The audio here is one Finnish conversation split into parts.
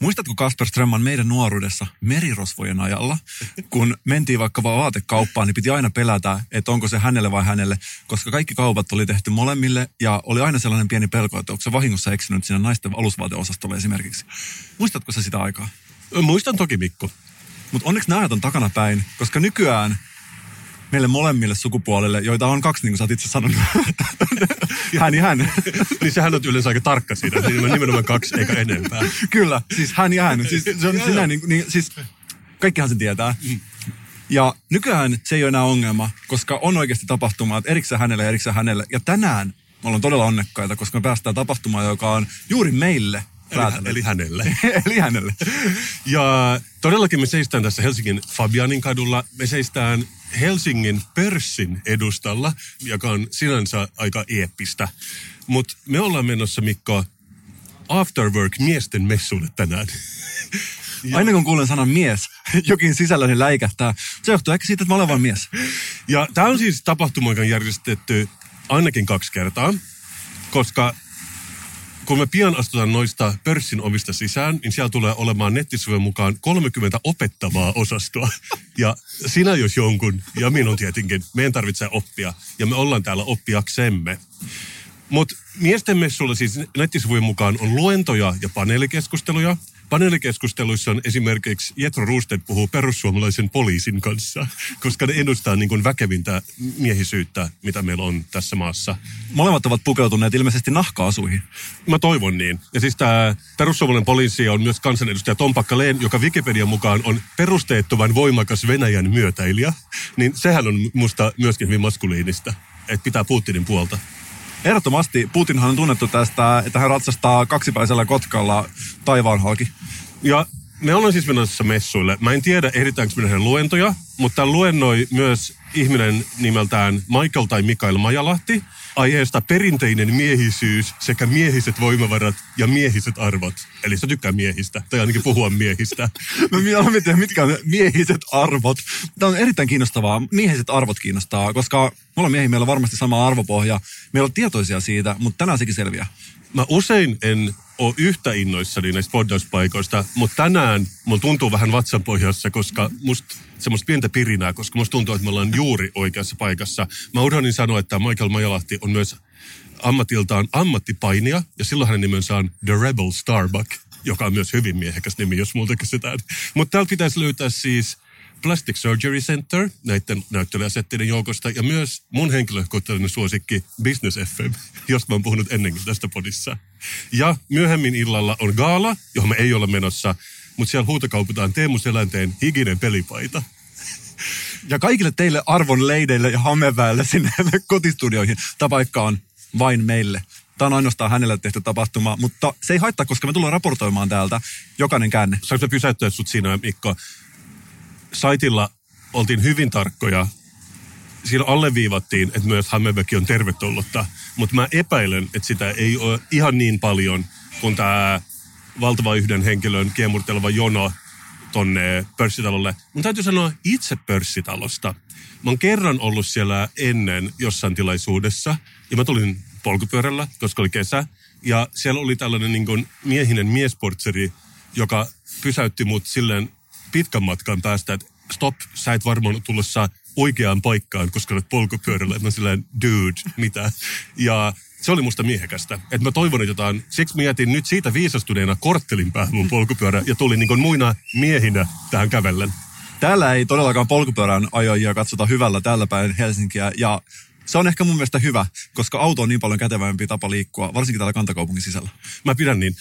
Muistatko Kasper Strömman meidän nuoruudessa merirosvojen ajalla, kun mentiin vaikka vaan vaatekauppaan, niin piti aina pelätä, että onko se hänelle vai hänelle, koska kaikki kaupat oli tehty molemmille ja oli aina sellainen pieni pelko, että onko se vahingossa eksynyt siinä naisten alusvaateosastolle esimerkiksi. Muistatko se sitä aikaa? Muistan toki Mikko. Mutta onneksi nämä on takana päin, koska nykyään meille molemmille sukupuolille, joita on kaksi, niin kuin sä oot itse sanonut. hän ja hän. niin sehän on yleensä aika tarkka siinä. Niin nimenomaan kaksi eikä enempää. Kyllä, siis hän ja hän. Siis, se on sinä, niin, niin, siis kaikkihan sen tietää. Ja nykyään se ei ole enää ongelma, koska on oikeasti tapahtumat erikseen hänelle ja erikseen hänelle. Ja tänään me ollaan todella onnekkaita, koska me päästään tapahtumaan, joka on juuri meille Eli, eli hänelle. eli hänelle. Ja todellakin me seistään tässä Helsingin Fabianin kadulla. Me seistään Helsingin pörssin edustalla, joka on sinänsä aika eeppistä. Mutta me ollaan menossa, Mikko, Afterwork miesten messuille tänään. Ja. Aina kun kuulen sanan mies, jokin sisälläni läikähtää. Se johtuu ehkä siitä, että mä olen vain mies. Ja tämä on siis tapahtuma, joka on järjestetty ainakin kaksi kertaa, koska kun me pian astutaan noista pörssin ovista sisään, niin siellä tulee olemaan nettisivujen mukaan 30 opettavaa osastoa. Ja sinä jos jonkun, ja minun tietenkin, meidän tarvitsee oppia. Ja me ollaan täällä oppiaksemme. Mutta miesten messulla siis nettisivujen mukaan on luentoja ja paneelikeskusteluja. Paneelikeskusteluissa on esimerkiksi Jetro Ruusted puhuu perussuomalaisen poliisin kanssa, koska ne edustaa niin kuin väkevintä miehisyyttä, mitä meillä on tässä maassa. Molemmat ovat pukeutuneet ilmeisesti nahkaasuihin. Mä toivon niin. Ja siis tämä perussuomalainen poliisi on myös kansanedustaja Tom Pakkaleen, joka Wikipedian mukaan on perusteettoman voimakas Venäjän myötäilijä. Niin sehän on musta myöskin hyvin maskuliinista, että pitää Putinin puolta. Ehdottomasti Putinhan on tunnettu tästä, että hän ratsastaa kaksipäisellä kotkalla taivaan halki. Ja me ollaan siis menossa messuille. Mä en tiedä, ehditäänkö me luentoja, mutta luennoi myös ihminen nimeltään Michael tai Mikael Majalahti aiheesta perinteinen miehisyys sekä miehiset voimavarat ja miehiset arvot. Eli se tykkää miehistä, tai ainakin puhua miehistä. no minä olen mitkä on miehiset arvot. Tämä on erittäin kiinnostavaa. Miehiset arvot kiinnostaa, koska me ollaan miehiä, meillä on varmasti sama arvopohja. Meillä on tietoisia siitä, mutta tänään sekin selviää. Mä usein en ole yhtä innoissani näistä poddauspaikoista, mutta tänään mulla tuntuu vähän vatsanpohjassa, koska musta semmoista pientä pirinää, koska musta tuntuu, että me ollaan juuri oikeassa paikassa. Mä unohdin sanoa, että Michael Majalahti on myös ammatiltaan ammattipainija, ja silloin hänen nimensä on The Rebel Starbuck, joka on myös hyvin miehekäs nimi, jos multa kysytään. Mutta täällä pitäisi löytää siis Plastic Surgery Center näiden näyttelijäsetteiden joukosta ja myös mun henkilökohtainen suosikki Business FM, josta mä oon puhunut ennenkin tästä podissa. Ja myöhemmin illalla on gaala, johon me ei ole menossa, mutta siellä huutokaupataan Teemu Selänteen higinen pelipaita. Ja kaikille teille arvon leideille ja hameväelle sinne kotistudioihin, tämä paikka on vain meille. Tämä on ainoastaan hänelle tehty tapahtuma, mutta se ei haittaa, koska me tullaan raportoimaan täältä jokainen käänne. Saanko pysäyttää sut siinä, Mikko? Saitilla oltiin hyvin tarkkoja. Siinä alleviivattiin, että myös Hammerbeck on tervetullutta, mutta mä epäilen, että sitä ei ole ihan niin paljon kuin tämä valtava yhden henkilön kiemurteleva jono tonne pörssitalolle. Mun täytyy sanoa itse pörssitalosta. Mä oon kerran ollut siellä ennen jossain tilaisuudessa ja mä tulin polkupyörällä, koska oli kesä. Ja siellä oli tällainen niin kuin miehinen miesportseri, joka pysäytti mut silleen matkan päästä, että stop, sä et varmaan tulossa oikeaan paikkaan, koska olet polkupyörällä. Mä silleen, dude, mitä? Ja se oli musta miehekästä. Että mä toivon, että jotain, siksi mietin nyt siitä viisastuneena korttelin päähän mun polkupyörä ja tulin niin muina miehinä tähän kävellen. Täällä ei todellakaan polkupyörän ajajia katsota hyvällä täällä päin Helsinkiä ja se on ehkä mun mielestä hyvä, koska auto on niin paljon kätevämpi tapa liikkua, varsinkin täällä kantakaupungin sisällä. Mä pidän niin.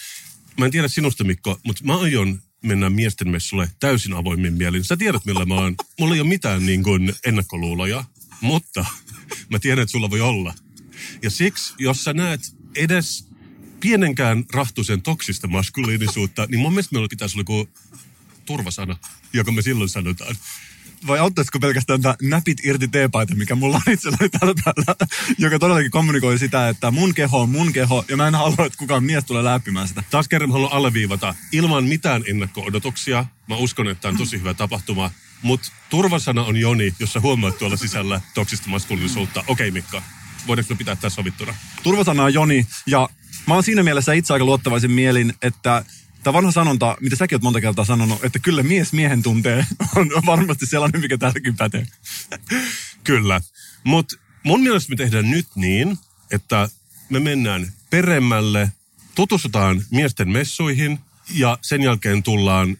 Mä en tiedä sinusta Mikko, mutta mä aion mennä miesten messulle täysin avoimin mielin. Sä tiedät, millä mä oon. Mulla ei ole mitään niin kuin ennakkoluuloja, mutta mä tiedän, että sulla voi olla. Ja siksi, jos sä näet edes pienenkään rahtusen toksista maskuliinisuutta, niin mun mielestä meillä pitäisi olla joku turvasana, joka me silloin sanotaan. Vai auttaisiko pelkästään tämä näpit irti teepaita, mikä mulla on itselläni tällä päällä, joka todellakin kommunikoi sitä, että mun keho on mun keho, ja mä en halua, että kukaan mies tulee läppimään sitä. Taas kerran haluan alleviivata, ilman mitään ennakko-odotuksia, mä uskon, että tämä on tosi hyvä tapahtuma, mutta turvasana on Joni, jossa huomaat tuolla sisällä toksista maskuliinisuutta. Okei Mikka, voidaanko me pitää tässä sovittuna? Turvasana on Joni, ja mä oon siinä mielessä itse aika luottavaisin mielin, että Tämä vanha sanonta, mitä säkin oot monta kertaa sanonut, että kyllä mies miehen tuntee, on varmasti sellainen, mikä täälläkin pätee. Kyllä. Mutta mun mielestä me tehdään nyt niin, että me mennään peremmälle, tutustutaan miesten messuihin ja sen jälkeen tullaan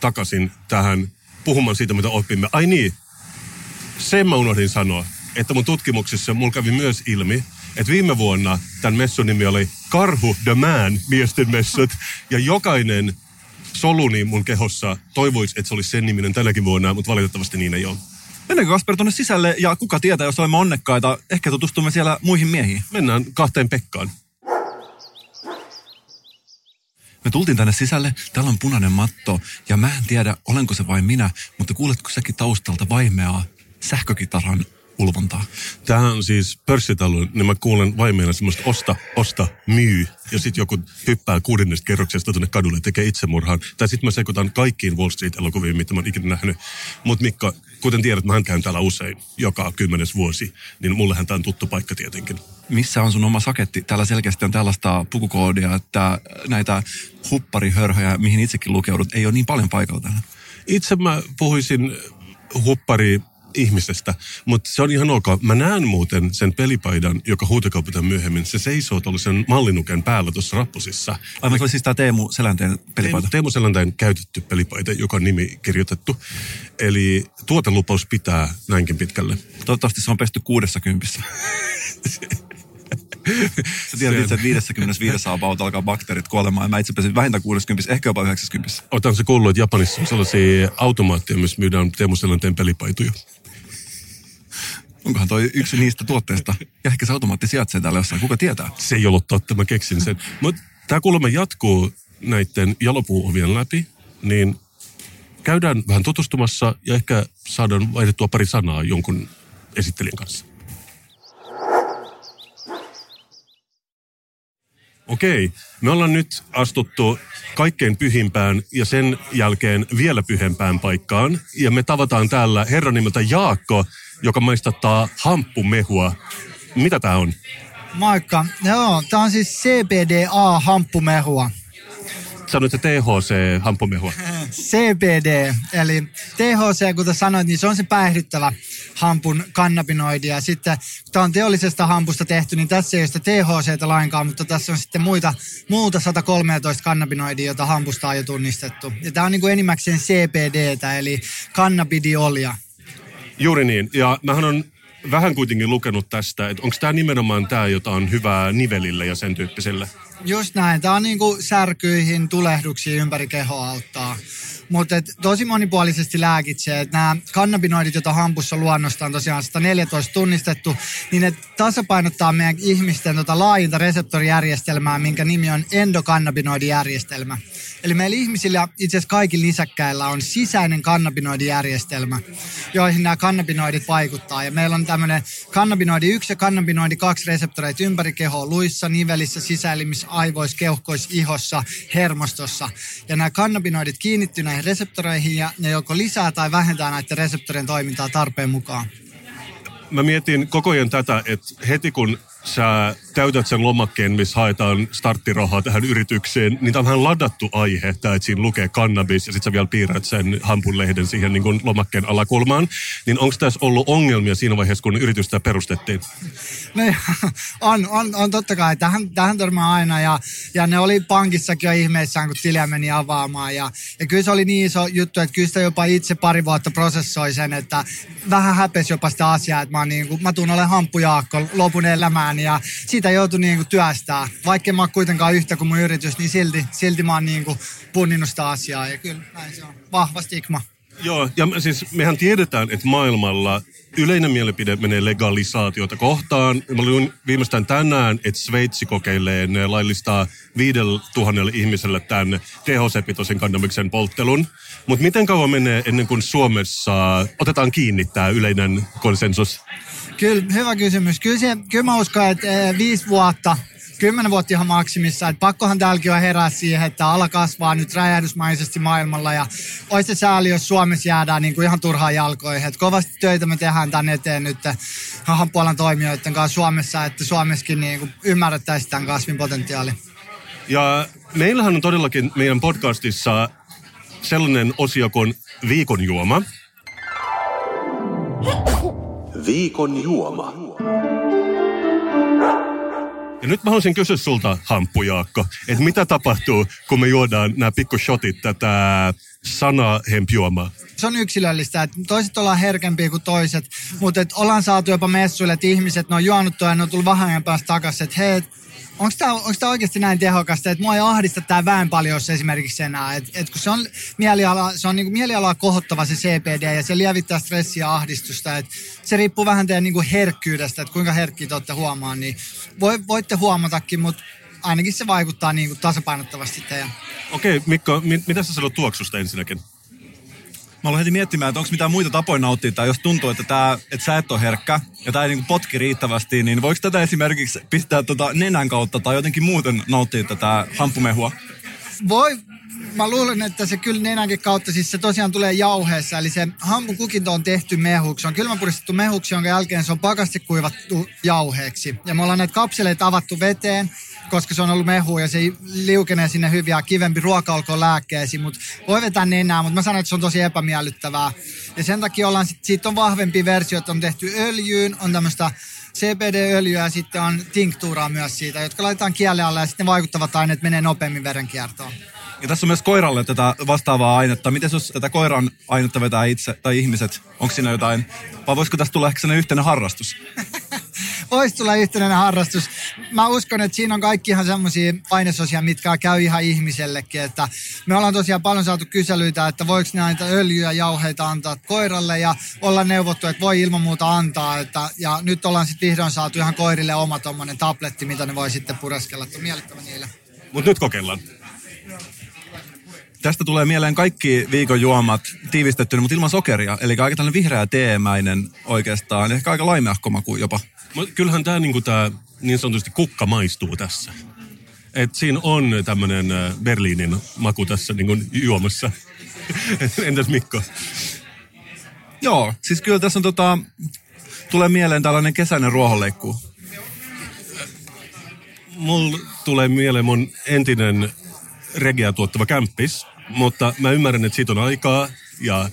takaisin tähän puhumaan siitä, mitä opimme. Ai niin, sen mä unohdin sanoa, että mun tutkimuksissa mulla kävi myös ilmi, että viime vuonna tämän messun nimi oli Karhu the Man miesten messut. Ja jokainen soluni mun kehossa toivoisi, että se olisi sen niminen tänäkin vuonna, mutta valitettavasti niin ei ole. Mennäänkö Kasper tuonne sisälle ja kuka tietää, jos olemme onnekkaita, ehkä tutustumme siellä muihin miehiin. Mennään kahteen Pekkaan. Me tultiin tänne sisälle, täällä on punainen matto ja mä en tiedä, olenko se vain minä, mutta kuuletko säkin taustalta vaimeaa sähkökitaran ulvontaa. Tämä on siis pörssitalo, niin mä kuulen vaimeena semmoista osta, osta, myy. Ja sitten joku hyppää kuudennesta kerroksesta tuonne kadulle ja tekee itsemurhan. Tai sitten mä sekoitan kaikkiin Wall Street-elokuviin, mitä mä oon ikinä nähnyt. Mutta Mikko, kuten tiedät, mä käyn täällä usein, joka kymmenes vuosi. Niin mullehän tämä on tuttu paikka tietenkin. Missä on sun oma saketti? Täällä selkeästi on tällaista pukukoodia, että näitä hupparihörhöjä, mihin itsekin lukeudut, ei ole niin paljon paikalla täällä. Itse mä puhuisin huppari ihmisestä, mutta se on ihan ok. Mä näen muuten sen pelipaidan, joka huutokaupataan myöhemmin. Se seisoo tuollaisen mallinuken päällä tuossa rappusissa. Aivan, se oli siis tämä Teemu Selänteen pelipaita. Teemu Selänteen käytetty pelipaita, joka on nimi kirjoitettu. Eli tuotelupaus pitää näinkin pitkälle. Toivottavasti se on pesty kuudessa kympissä. Sä tiedät itse, että 55 about alkaa bakteerit kuolemaan. Ja mä itse pesin vähintään 60, ehkä jopa 90. Otan se kuullut, että Japanissa on sellaisia automaatteja, missä myydään Teemu Selänteen pelipaitoja. Onkohan toi yksi niistä tuotteista? Ja ehkä se automaatti sijaitsee täällä jossain, kuka tietää? Se ei ollut totta, mä keksin sen. Mutta tämä kulma jatkuu näiden jalopuuovien läpi, niin käydään vähän tutustumassa ja ehkä saadaan vaihdettua pari sanaa jonkun esittelijän kanssa. Okei, me ollaan nyt astuttu kaikkein pyhimpään ja sen jälkeen vielä pyhempään paikkaan. Ja me tavataan täällä herran nimeltä Jaakko, joka maistattaa hamppumehua. Mitä tämä on? Moikka. Joo, tämä on siis CBDA-hamppumehua. Sanoit se THC-hamppumehua. CBD, eli THC, kuten sanoit, niin se on se päihdyttävä hampun kannabinoidi. Ja sitten, kun tämä on teollisesta hampusta tehty, niin tässä ei ole sitä THCtä lainkaan, mutta tässä on sitten muita, muuta 113 kannabinoidia, joita hampusta on jo tunnistettu. Ja tämä on niin kuin enimmäkseen CBDtä, eli kannabidiolia. Juuri niin. Ja mähän on vähän kuitenkin lukenut tästä, että onko tämä nimenomaan tämä, jota on hyvää nivelille ja sen tyyppiselle? Just näin. Tämä on niin kuin särkyihin, tulehduksiin ympäri kehoa auttaa. Mutta tosi monipuolisesti lääkitsee. Nämä kannabinoidit, joita hampussa luonnosta on tosiaan 114 tunnistettu, niin ne tasapainottaa meidän ihmisten tota laajinta reseptorijärjestelmää, minkä nimi on endokannabinoidijärjestelmä. Eli meillä ihmisillä, itse asiassa kaikilla lisäkkäillä on sisäinen kannabinoidijärjestelmä, joihin nämä kannabinoidit vaikuttaa. Ja meillä on tämmöinen kannabinoidi 1 ja kannabinoidi 2 reseptoreita ympäri kehoa, luissa, nivelissä, sisäelimissä, aivoissa, keuhkoissa, ihossa, hermostossa. Ja nämä kannabinoidit kiinnittyy näihin reseptoreihin ja ne joko lisää tai vähentää näiden reseptorien toimintaa tarpeen mukaan. Mä mietin koko ajan tätä, että heti kun sä täytät sen lomakkeen, missä haetaan starttirahaa tähän yritykseen, niin tämä on vähän ladattu aihe, että siinä lukee kannabis ja sitten sä vielä piirrät sen hampunlehden siihen niin kuin lomakkeen alakulmaan. Niin onko tässä ollut ongelmia siinä vaiheessa, kun yritystä perustettiin? No, on, on, on totta kai. Tähän, tähän törmää aina ja, ja ne oli pankissakin jo ihmeissään, kun tiliä meni avaamaan. Ja, ja kyllä se oli niin iso juttu, että kyllä sitä jopa itse pari vuotta prosessoi sen, että vähän häpesi jopa sitä asiaa, että mä, niin kuin, mä tuun olemaan hampujaakko lopun elämään ja siitä joutui niin kuin työstää. Vaikka mä oon kuitenkaan yhtä kuin mun yritys, niin silti, silti mä oon niin kuin punninnut sitä asiaa ja kyllä näin se on. Vahva stigma. Joo, ja siis mehän tiedetään, että maailmalla yleinen mielipide menee legalisaatiota kohtaan. Mä luin viimeistään tänään, että Sveitsi kokeilee, ne laillistaa viidellä tuhannelle ihmiselle tämän THC-pitoisen kannabiksen polttelun. Mutta miten kauan menee ennen kuin Suomessa otetaan kiinni tämä yleinen konsensus? Kyllä, hyvä kysymys. Kyllä, se, kyllä mä uskon, että eh, viisi vuotta kymmenen vuotta ihan maksimissa. Et pakkohan täälläkin on herää siihen, että ala kasvaa nyt räjähdysmaisesti maailmalla ja olisi se sääli, jos Suomessa jäädään niin kuin ihan turhaan jalkoihin. Et kovasti töitä me tehdään tänne eteen nyt hahan puolen toimijoiden kanssa Suomessa, että Suomessakin niin kuin ymmärrettäisiin tämän kasvin potentiaali. Ja meillähän on todellakin meidän podcastissa sellainen osio kuin viikon juoma. Viikon juoma. Ja nyt mä haluaisin kysyä sulta, Hamppu Jaakko, että mitä tapahtuu, kun me juodaan nämä pikkushotit tätä sanaa hempjuomaa? Se on yksilöllistä, että toiset ollaan herkempiä kuin toiset, mutta et ollaan saatu jopa messuille, että ihmiset, ne on juonut ja ne on tullut vähän päästä takaisin, että hei, onko tämä, oikeasti näin tehokasta, että mua ei ahdista tämä väen paljon esimerkiksi enää, että et kun se on mieliala, se on niin mielialaa kohottava se CPD ja se lievittää stressiä ja ahdistusta, että se riippuu vähän teidän niin herkkyydestä, että kuinka herkkiä te olette huomaan, niin voi, voitte huomatakin, mutta ainakin se vaikuttaa niin kuin tasapainottavasti teidän. Okei, Mikko, mit, mitä sä sanot tuoksusta ensinnäkin? Mä aloin heti miettimään, että onko mitään muita tapoja nauttia, tai jos tuntuu, että, tää, että sä et ole herkkä, ja tämä ei niinku potki riittävästi, niin voiko tätä esimerkiksi pistää tota nenän kautta, tai jotenkin muuten nauttia tätä hamppumehua? Voi, mä luulen, että se kyllä nenänkin kautta, siis se tosiaan tulee jauheessa, eli se hampukukinto on tehty mehuksi, se on kylmäpuristettu mehuksi, jonka jälkeen se on pakasti kuivattu jauheeksi. Ja me ollaan näitä kapseleita avattu veteen, koska se on ollut mehu ja se liukenee sinne hyvin ja kivempi ruoka olkoon lääkkeesi, mutta voi vetää nenää, mutta mä sanon, että se on tosi epämiellyttävää. Ja sen takia ollaan, sit, siitä on vahvempi versio, että on tehty öljyyn, on tämmöistä CBD-öljyä ja sitten on tinktuuraa myös siitä, jotka laitetaan kielen alle ja sitten vaikuttavat aineet menee nopeammin verenkiertoon. Ja tässä on myös koiralle tätä vastaavaa ainetta. Miten jos tätä koiran ainetta vetää itse tai ihmiset? Onko siinä jotain, vai voisiko tästä tulla ehkä sellainen yhteinen harrastus? Voisi tulla yhteinen harrastus. Mä uskon, että siinä on kaikki ihan semmoisia ainesosia, mitkä käy ihan ihmisellekin. Että me ollaan tosiaan paljon saatu kyselyitä, että voiko näitä öljyjä ja jauheita antaa koiralle ja olla neuvottu, että voi ilman muuta antaa. Että, ja nyt ollaan sitten vihdoin saatu ihan koirille oma tommonen tabletti, mitä ne voi sitten pureskella. Että miellyttävä niille. Mutta nyt kokeillaan. Tästä tulee mieleen kaikki viikon juomat tiivistettynä, mutta ilman sokeria. Eli aika tällainen vihreä teemäinen oikeastaan, ehkä aika laimeahko maku jopa. Kyllähän tämä niinku tää, niin sanotusti kukka maistuu tässä. Et siinä on tämmöinen Berliinin maku tässä niinku juomassa. Entäs Mikko? Joo, siis kyllä tässä on tota, tulee mieleen tällainen kesäinen ruohonleikku. Mulla tulee mieleen mun entinen regia tuottava kämppis, mutta mä ymmärrän, että siitä on aikaa. Ja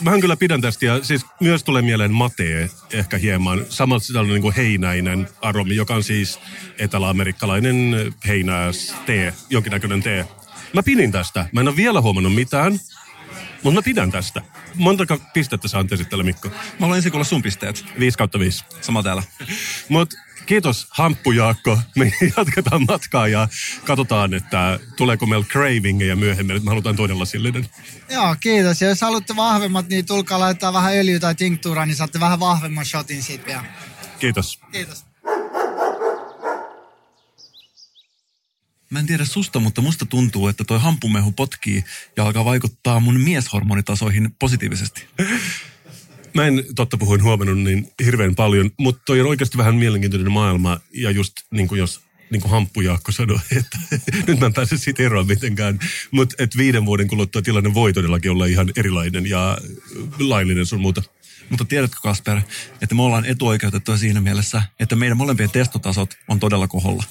mähän kyllä pidän tästä ja siis myös tulee mieleen matee ehkä hieman. Samalla tällainen niin kuin heinäinen aromi, joka on siis etelä-amerikkalainen heinäs tee, jonkinnäköinen tee. Mä pidin tästä. Mä en ole vielä huomannut mitään, mutta mä pidän tästä. Montako pistettä sä antaisit tälle Mikko? Mä olen ensin kuulla sun pisteet. 5 kautta 5. Sama täällä. Mut kiitos Hamppu Jaakko. Me jatketaan matkaa ja katsotaan, että tuleeko meillä cravingeja myöhemmin. Että me halutaan toinen lasillinen. Joo, kiitos. Ja jos haluatte vahvemmat, niin tulkaa laittaa vähän öljyä tai tinktuuraa, niin saatte vähän vahvemman shotin siitä vielä. Kiitos. Kiitos. Mä en tiedä susta, mutta musta tuntuu, että toi hampumehu potkii ja alkaa vaikuttaa mun mieshormonitasoihin positiivisesti. Mä en totta puhuin huomannut niin hirveän paljon, mutta toi on oikeasti vähän mielenkiintoinen maailma. Ja just niin kuin jos niin kuin Hamppu Jaakko sanoi, että nyt mä en pääse siitä eroon mitenkään. Mutta että viiden vuoden kuluttua tilanne voi todellakin olla ihan erilainen ja laillinen sun muuta. Mutta tiedätkö Kasper, että me ollaan etuoikeutettuja siinä mielessä, että meidän molempien testotasot on todella koholla.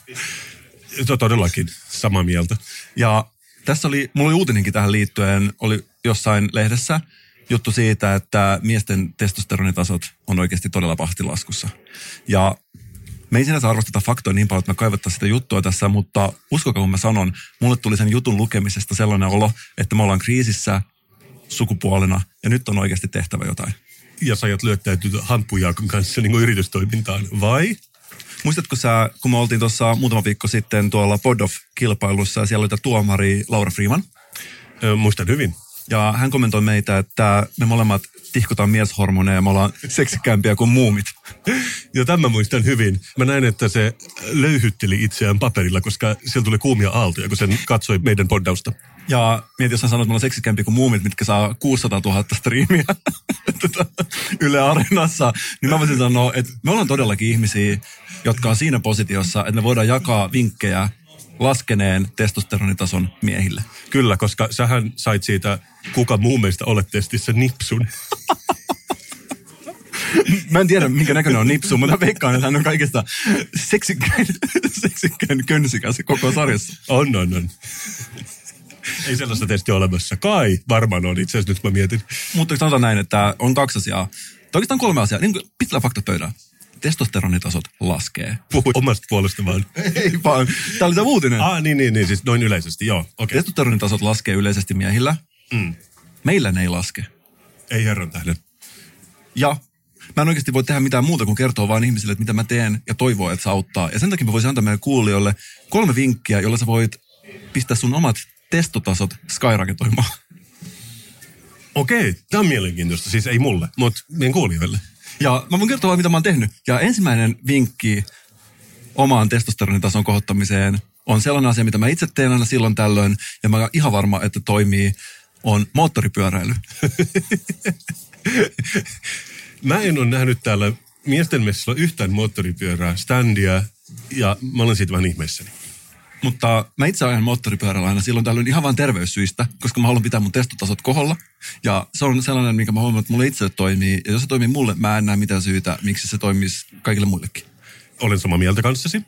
Todellakin, samaa mieltä. Ja tässä oli, mulla oli uutinenkin tähän liittyen, oli jossain lehdessä juttu siitä, että miesten testosteronitasot on oikeasti todella pahtilaskussa. Ja me ei sinänsä arvosteta faktoja niin paljon, että me kaivattaisiin sitä juttua tässä, mutta uskokaa kun mä sanon, mulle tuli sen jutun lukemisesta sellainen olo, että me ollaan kriisissä sukupuolena ja nyt on oikeasti tehtävä jotain. Ja sä ajat lyöttäytyä Hamppujaakon kanssa niin yritystoimintaan, vai? Muistatko sä, kun me oltiin tuossa muutama viikko sitten tuolla Pod of kilpailussa ja siellä oli tuomari Laura Freeman? Ö, muistan hyvin. Ja hän kommentoi meitä, että me molemmat tihkutaan mieshormoneja ja me ollaan seksikkäämpiä kuin muumit. Ja tämän mä muistan hyvin. Mä näin, että se löyhytteli itseään paperilla, koska siellä tuli kuumia aaltoja, kun sen katsoi meidän poddausta. Ja mietin, jos hän sanoo, että me ollaan seksikämpiä kuin muumit, mitkä saa 600 000 striimiä tota, Yle Areenassa, niin mä voisin sanoa, että me ollaan todellakin ihmisiä, jotka on siinä positiossa, että me voidaan jakaa vinkkejä laskeneen testosteronitason miehille. Kyllä, koska sähän sait siitä kuka muu meistä olet testissä nipsun. Mä en tiedä, minkä näköinen on nipsu, mutta veikkaan, että hän on kaikista seksikkäin, seksikkäin könsikäs koko sarjassa. On, on, on. Ei sellaista testiä olemassa. Kai varmaan on, itse asiassa nyt mä mietin. Mutta sanotaan näin, että on kaksi asiaa. Tai oikeastaan kolme asiaa. Niin pitää fakta pöydään. Testosteronitasot laskee. Puhuit omasta puolesta vaan. Ei vaan. Tämä oli tämä uutinen. Ah, niin, niin, niin, siis noin yleisesti, joo. Okay. Testosteronitasot laskee yleisesti miehillä. Mm. Meillä ne ei laske. Ei herran tähden. Ja mä en oikeasti voi tehdä mitään muuta kuin kertoa vaan ihmisille, että mitä mä teen ja toivoa, että se auttaa. Ja sen takia mä voisin antaa meidän kuulijoille kolme vinkkiä, jolla sä voit pistää sun omat testotasot skyraketoimaan. Okei, tämä on mielenkiintoista. Siis ei mulle, mutta meidän kuulijoille. Ja mä voin kertoa vaan, mitä mä oon tehnyt. Ja ensimmäinen vinkki omaan testosteronitason kohottamiseen on sellainen asia, mitä mä itse teen aina silloin tällöin, ja mä oon ihan varma, että toimii, on moottoripyöräily. Mä en ole nähnyt täällä miesten messalla yhtään moottoripyörää, standia, ja mä olen siitä vähän ihmeessäni. Mutta mä itse ajan moottoripyörällä aina silloin tällöin ihan vain terveyssyistä, koska mä haluan pitää mun testotasot koholla. Ja se on sellainen, mikä mä huomaan, että mulle itse toimii. Ja jos se toimii mulle, mä en näe mitään syytä, miksi se toimisi kaikille muillekin. Olen samaa mieltä kanssasi.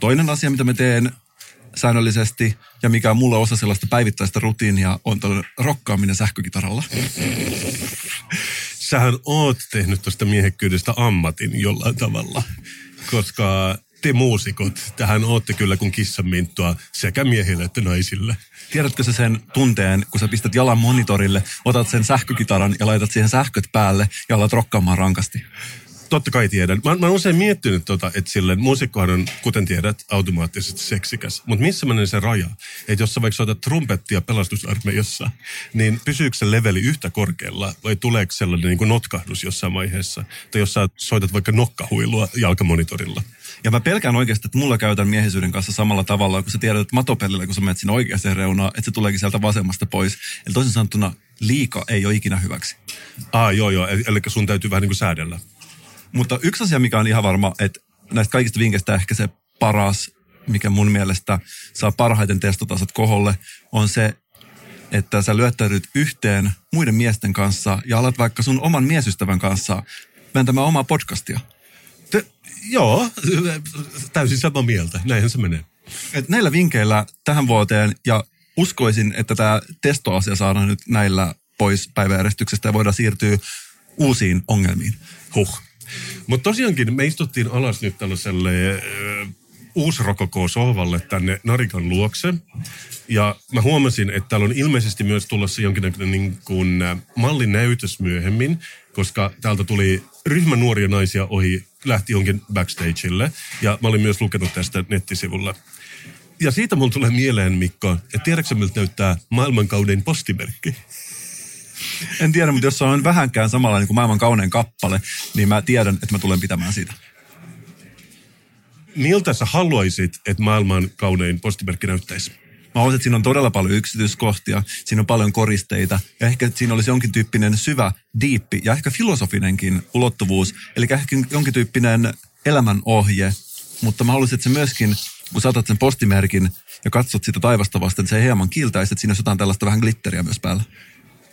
Toinen asia, mitä mä teen säännöllisesti ja mikä on mulle osa sellaista päivittäistä rutiinia, on tällainen rokkaaminen sähkökitaralla. Sähän oot tehnyt tuosta miehekkyydestä ammatin jollain tavalla, koska te muusikot, tähän ootte kyllä kuin kissanminttua sekä miehille että naisille. Tiedätkö sä sen tunteen, kun sä pistät jalan monitorille, otat sen sähkökitaran ja laitat siihen sähköt päälle ja alat rokkaamaan rankasti? Totta kai tiedän. Mä, mä oon usein miettinyt, tota, että silleen, muusikkohan on, kuten tiedät, automaattisesti seksikäs. Mutta missä menee se raja? Että jos sä vaikka soitat trumpettia pelastusarmeijassa, niin pysyykö se leveli yhtä korkealla vai tuleeko sellainen niin kuin notkahdus jossain vaiheessa? Tai jos sä soitat vaikka nokkahuilua jalkamonitorilla? Ja mä pelkään oikeasti, että mulla käytän miehisyyden kanssa samalla tavalla, kun sä tiedät, että matopellillä, kun sä menet sinne oikeaan reunaan, että se tuleekin sieltä vasemmasta pois. Eli toisin sanottuna liika ei ole ikinä hyväksi. Ah, joo, joo. Eli sun täytyy vähän niin kuin säädellä. Mutta yksi asia, mikä on ihan varma, että näistä kaikista vinkkeistä ehkä se paras, mikä mun mielestä saa parhaiten testotasot koholle, on se, että sä lyöttäydyt yhteen muiden miesten kanssa ja alat vaikka sun oman miesystävän kanssa vääntämään omaa podcastia. Te, joo, täysin samaa mieltä. Näinhän se menee. Et näillä vinkkeillä tähän vuoteen ja uskoisin, että tämä testoasia saadaan nyt näillä pois päiväjärjestyksestä ja voidaan siirtyä uusiin ongelmiin. Huh. Mutta tosiaankin me istuttiin alas nyt tällaiselle äh, uusrokoko-sohvalle tänne Narikan luokse. Ja mä huomasin, että täällä on ilmeisesti myös tulossa jonkinnäköinen niin kuin, mallinäytös myöhemmin, koska täältä tuli ryhmä nuoria naisia ohi, lähti jonkin backstageille. Ja mä olin myös lukenut tästä nettisivulla. Ja siitä mulla tulee mieleen, Mikko, että tiedätkö miltä näyttää maailmankaudein postimerkki? En tiedä, mutta jos se on vähänkään samanlainen kuin maailman kaunein kappale, niin mä tiedän, että mä tulen pitämään siitä. Miltä sä haluaisit, että maailman kaunein postimerkki näyttäisi? Mä haluaisin, että siinä on todella paljon yksityiskohtia, siinä on paljon koristeita ja ehkä siinä olisi jonkin tyyppinen syvä, diippi ja ehkä filosofinenkin ulottuvuus. Eli ehkä jonkin tyyppinen elämänohje, mutta mä haluaisin, että se myöskin, kun saatat sen postimerkin ja katsot sitä taivasta vasten, se ei hieman kiiltäisi, että siinä olisi jotain tällaista vähän glitteriä myös päällä.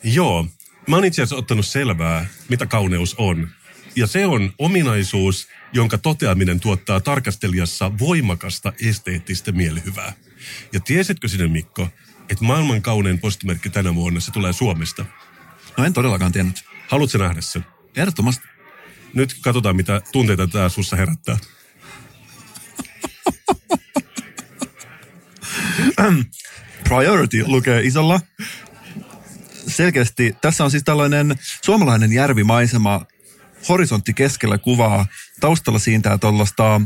Joo. Mä oon itse asiassa ottanut selvää, mitä kauneus on. Ja se on ominaisuus, jonka toteaminen tuottaa tarkastelijassa voimakasta esteettistä mielihyvää. Ja tiesitkö sinne, Mikko, että maailman kaunein postimerkki tänä vuonna se tulee Suomesta? No en todellakaan tiennyt. Haluatko nähdä sen? Ehdottomasti. Nyt katsotaan, mitä tunteita tämä sussa herättää. Priority lukee isolla. Selkeästi, tässä on siis tällainen suomalainen järvimaisema, horisontti keskellä kuvaa, taustalla siintää tuollaista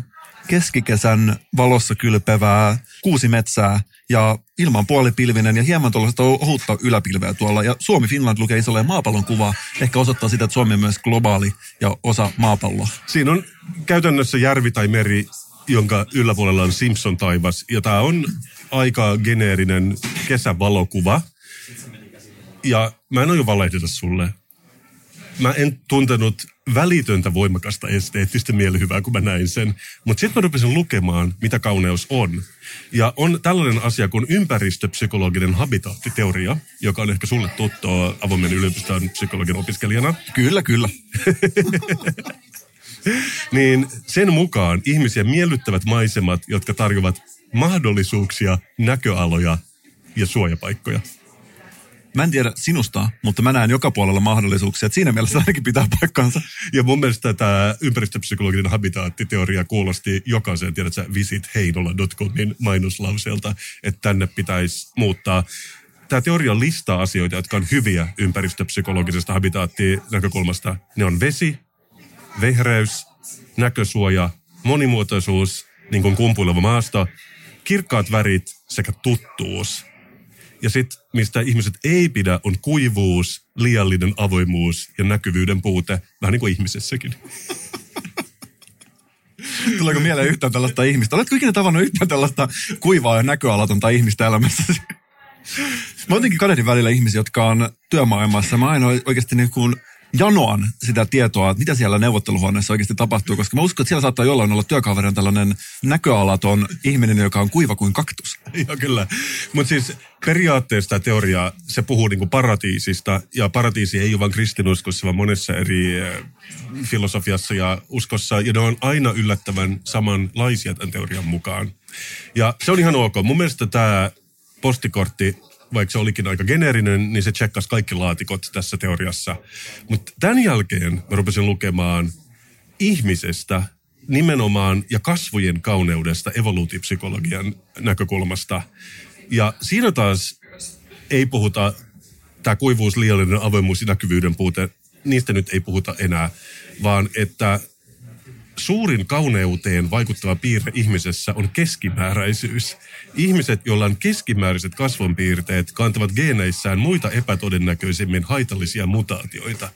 keskikesän valossa kylpevää kuusi metsää ja ilman puolipilvinen ja hieman tuollaista ohutta yläpilveä tuolla. Ja Suomi Finland lukee isolla ja maapallon kuvaa. Ehkä osoittaa sitä, että Suomi on myös globaali ja osa maapalloa. Siinä on käytännössä järvi tai meri, jonka yläpuolella on Simpson taivas. Ja tämä on aika geneerinen kesävalokuva. Ja mä en ole valehdita sulle. Mä en tuntenut välitöntä voimakasta esteettistä mielihyvää, kun mä näin sen. Mutta sitten mä rupesin lukemaan, mitä kauneus on. Ja on tällainen asia kuin ympäristöpsykologinen habitaattiteoria, joka on ehkä sulle tuttua avoimen yliopiston psykologian opiskelijana. Kyllä, kyllä. Niin sen mukaan ihmisiä miellyttävät maisemat, jotka tarjoavat mahdollisuuksia, näköaloja ja suojapaikkoja. Mä en tiedä sinusta, mutta mä näen joka puolella mahdollisuuksia. Että siinä mielessä ainakin pitää paikkansa. Ja mun mielestä tämä ympäristöpsykologinen habitaattiteoria kuulosti jokaisen, tiedätkö, visitheinola.comin mainoslauseelta, että tänne pitäisi muuttaa. Tämä teoria listaa asioita, jotka on hyviä ympäristöpsykologisesta habitaattinäkökulmasta. Ne on vesi, vehreys, näkösuoja, monimuotoisuus, niin kuin kumpuileva maasto, kirkkaat värit sekä tuttuus. Ja sitten, mistä ihmiset ei pidä, on kuivuus, liiallinen avoimuus ja näkyvyyden puute, vähän niin kuin ihmisessäkin. Tuleeko mieleen yhtään tällaista ihmistä? Oletko ikinä tavannut yhtään tällaista kuivaa ja näköalatonta ihmistä elämässäsi? Mä jotenkin kadehdin välillä ihmisiä, jotka on työmaailmassa. Mä aina oikeasti niin kuin janoan sitä tietoa, että mitä siellä neuvotteluhuoneessa oikeasti tapahtuu, koska mä uskon, että siellä saattaa jollain olla työkaverin tällainen näköalaton ihminen, joka on kuiva kuin kaktus. Joo, kyllä. Mutta siis periaatteessa teoria, se puhuu niinku paratiisista, ja paratiisi ei ole vain kristinuskossa, vaan monessa eri eh, filosofiassa ja uskossa, ja ne on aina yllättävän samanlaisia tämän teorian mukaan. Ja se on ihan ok. Mun mielestä tämä postikortti vaikka se olikin aika geneerinen, niin se tsekkasi kaikki laatikot tässä teoriassa. Mutta tämän jälkeen mä rupesin lukemaan ihmisestä nimenomaan ja kasvojen kauneudesta evoluutipsykologian näkökulmasta. Ja siinä taas ei puhuta, tämä kuivuus, liiallinen avoimuus ja näkyvyyden puute, niistä nyt ei puhuta enää, vaan että suurin kauneuteen vaikuttava piirre ihmisessä on keskimääräisyys. Ihmiset, joilla on keskimääräiset kasvonpiirteet, kantavat geeneissään muita epätodennäköisemmin haitallisia mutaatioita.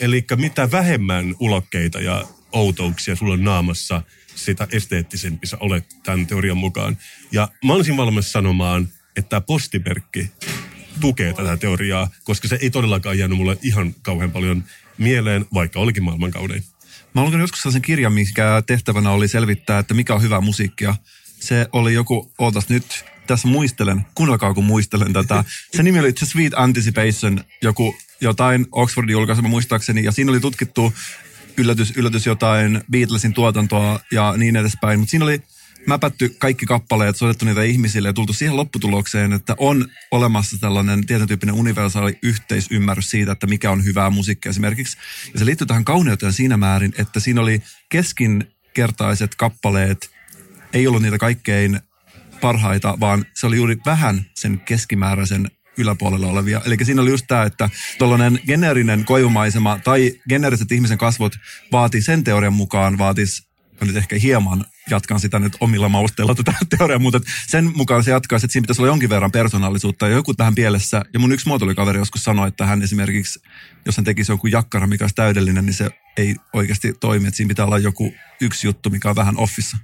Eli mitä vähemmän ulokkeita ja outouksia sulla on naamassa, sitä esteettisempi sä olet tämän teorian mukaan. Ja mä olisin valmis sanomaan, että tämä postimerkki tukee tätä teoriaa, koska se ei todellakaan jäänyt mulle ihan kauhean paljon mieleen, vaikka olikin maailman kaunein. Mä olen joskus sellaisen kirjan, mikä tehtävänä oli selvittää, että mikä on hyvää musiikkia. Se oli joku, ootas nyt, tässä muistelen, kuunnelkaa kun muistelen tätä. Se nimi oli The Sweet Anticipation, joku jotain Oxfordin julkaisema muistaakseni, ja siinä oli tutkittu yllätys, yllätys jotain Beatlesin tuotantoa ja niin edespäin. Mutta siinä oli mäpätty kaikki kappaleet, soitettu niitä ihmisille ja tultu siihen lopputulokseen, että on olemassa tällainen tietyn tyyppinen universaali yhteisymmärrys siitä, että mikä on hyvää musiikkia esimerkiksi. Ja se liittyy tähän kauneuteen siinä määrin, että siinä oli keskinkertaiset kappaleet, ei ollut niitä kaikkein parhaita, vaan se oli juuri vähän sen keskimääräisen yläpuolella olevia. Eli siinä oli just tämä, että tuollainen geneerinen koivumaisema tai geneeriset ihmisen kasvot vaatii sen teorian mukaan, vaatisi nyt ehkä hieman jatkan sitä nyt omilla mausteilla tätä teoriaa, mutta sen mukaan se jatkaisi, että siinä pitäisi olla jonkin verran persoonallisuutta ja joku tähän pielessä. Ja mun yksi muotoilikaveri joskus sanoi, että hän esimerkiksi, jos hän tekisi jonkun jakkara, mikä olisi täydellinen, niin se ei oikeasti toimi. Että siinä pitää olla joku yksi juttu, mikä on vähän offissa.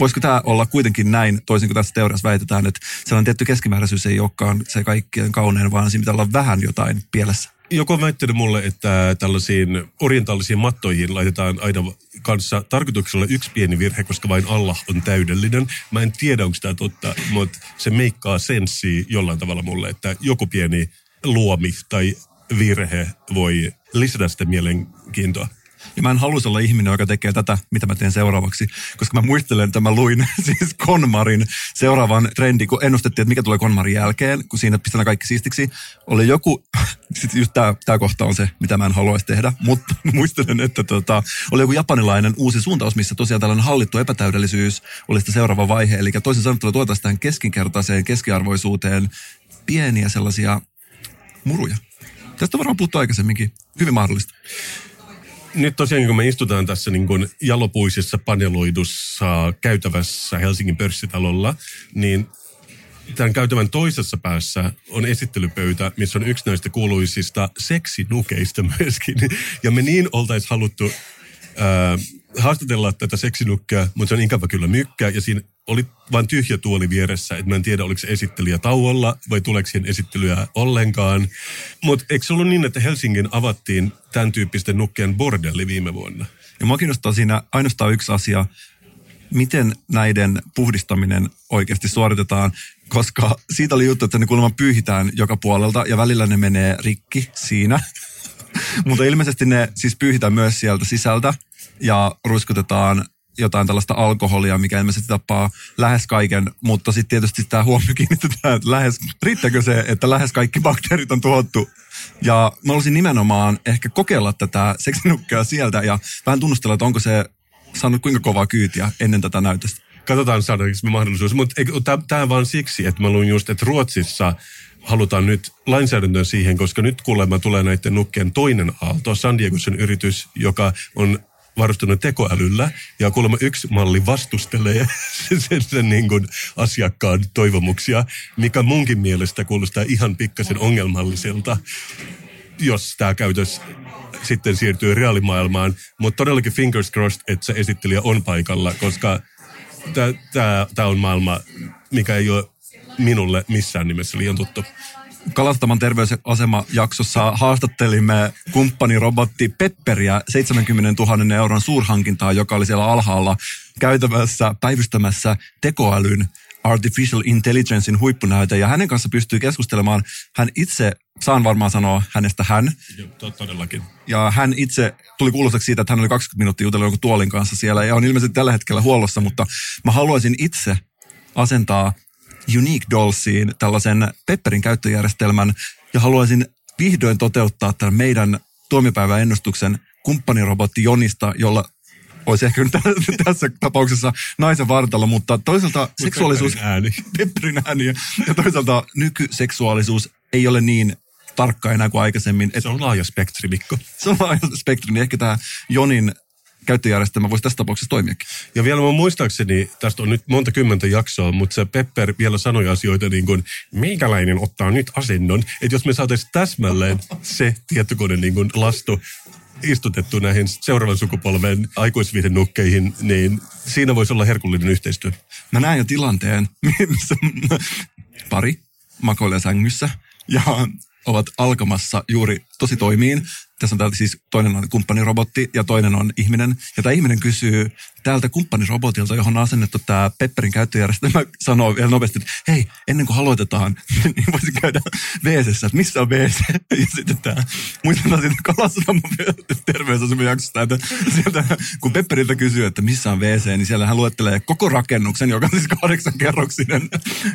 Voisiko tämä olla kuitenkin näin, toisin kuin tässä teoriassa väitetään, että sellainen tietty keskimääräisyys ei olekaan se kaikkien kaunein, vaan siinä pitää olla vähän jotain pielessä. Joku on väittänyt mulle, että tällaisiin orientaalisiin mattoihin laitetaan aina kanssa tarkoituksella yksi pieni virhe, koska vain Allah on täydellinen. Mä en tiedä, onko tämä totta, mutta se meikkaa senssiä jollain tavalla mulle, että joku pieni luomi tai virhe voi lisätä sitä mielenkiintoa. Ja mä en haluaisi olla ihminen, joka tekee tätä, mitä mä teen seuraavaksi, koska mä muistelen, että mä luin siis Konmarin seuraavan trendi, kun ennustettiin, että mikä tulee Konmarin jälkeen, kun siinä pistetään kaikki siistiksi. Oli joku, sitten just tää, tää kohta on se, mitä mä en haluaisi tehdä, mutta muistelen, että tota, oli joku japanilainen uusi suuntaus, missä tosiaan tällainen hallittu epätäydellisyys oli sitä seuraava vaihe. Eli toisin sanottuna tuotaisiin tähän keskinkertaiseen keskiarvoisuuteen pieniä sellaisia muruja. Tästä varmaan puhuttu aikaisemminkin. Hyvin mahdollista. Nyt tosiaan kun me istutaan tässä niin kuin jalopuisessa paneloidussa käytävässä Helsingin pörssitalolla, niin tämän käytävän toisessa päässä on esittelypöytä, missä on yksi näistä kuuluisista seksinukeista myöskin. Ja me niin oltaisiin haluttu ää, haastatella tätä seksinukkaa, mutta se on ikävä kyllä mykkä. Ja siinä oli vain tyhjä tuoli vieressä, että mä en tiedä, oliko se esittelijä tauolla vai tuleeko siihen esittelyä ollenkaan. Mutta eikö se ollut niin, että Helsingin avattiin tämän tyyppisten nukkeen bordelli viime vuonna? Ja mua kiinnostaa siinä ainoastaan yksi asia, miten näiden puhdistaminen oikeasti suoritetaan, koska siitä oli juttu, että ne kuulemma pyyhitään joka puolelta ja välillä ne menee rikki siinä. Mutta ilmeisesti ne siis pyyhitään myös sieltä sisältä ja ruiskutetaan jotain tällaista alkoholia, mikä ilmeisesti tappaa lähes kaiken, mutta sitten tietysti tämä huomio kiinnitetään, että lähes, riittääkö se, että lähes kaikki bakteerit on tuhottu. Ja mä olisin nimenomaan ehkä kokeilla tätä seksinukkeja sieltä ja vähän tunnustella, että onko se saanut kuinka kovaa kyytiä ennen tätä näytöstä. Katsotaan saadaanko me mahdollisuus. Mutta tämä vaan siksi, että mä luin just, että Ruotsissa halutaan nyt lainsäädäntöön siihen, koska nyt kuulemma tulee näiden nukkeen toinen aalto. San Diegosen yritys, joka on varustunut tekoälyllä ja kuulemma yksi malli vastustelee sen, sen, sen niin kuin asiakkaan toivomuksia, mikä munkin mielestä kuulostaa ihan pikkasen ongelmalliselta, jos tämä käytös sitten siirtyy reaalimaailmaan. Mutta todellakin fingers crossed, että se esittelijä on paikalla, koska tämä on maailma, mikä ei ole minulle missään nimessä liian tuttu. Kalastaman terveysasema-jaksossa haastattelimme kumppanirobotti Pepperiä 70 000 euron suurhankintaa, joka oli siellä alhaalla käytävässä päivystämässä tekoälyn Artificial Intelligencein huippunäyte. Ja hänen kanssa pystyy keskustelemaan. Hän itse, saan varmaan sanoa hänestä hän. Joo, todellakin. Ja hän itse tuli kuuluiseksi siitä, että hän oli 20 minuuttia jutellut jonkun tuolin kanssa siellä. Ja on ilmeisesti tällä hetkellä huollossa, mutta mä haluaisin itse asentaa Unique Dollsiin tällaisen Pepperin käyttöjärjestelmän ja haluaisin vihdoin toteuttaa tämän meidän tuomipäivän ennustuksen kumppanirobotti Jonista, jolla olisi ehkä nyt tässä tapauksessa naisen vartalo, mutta toisaalta seksuaalisuus... Pepperin ääni. Pepperin ääni. Ja toisaalta nykyseksuaalisuus ei ole niin tarkka enää kuin aikaisemmin. Se on laaja spektri, Mikko. Se on laaja spektri, niin ehkä tämä Jonin käyttöjärjestelmä voisi tässä tapauksessa toimiakin. Ja vielä mä muistaakseni, tästä on nyt monta kymmentä jaksoa, mutta se Pepper vielä sanoi asioita niin kuin, meikäläinen ottaa nyt asennon. Että jos me saataisiin täsmälleen se tietokone niin kuin lastu istutettu näihin seuraavan sukupolven aikuisviihdenukkeihin, niin siinä voisi olla herkullinen yhteistyö. Mä näen jo tilanteen, missä pari makoilee sängyssä ja ovat alkamassa juuri tosi toimiin. Tässä on täältä siis toinen on kumppanirobotti ja toinen on ihminen. Ja tämä ihminen kysyy tältä kumppanirobotilta, johon on asennettu tämä Pepperin käyttöjärjestelmä, sanoo vielä nopeasti, että hei, ennen kuin aloitetaan, niin voisi käydä wc että missä on WC? Ja sitten tämä, muistetaan siitä Kalasataman terveysaseman jaksosta, että sieltä, kun Pepperiltä kysyy, että missä on WC, niin siellä hän luettelee koko rakennuksen, joka on siis kahdeksan kerroksinen,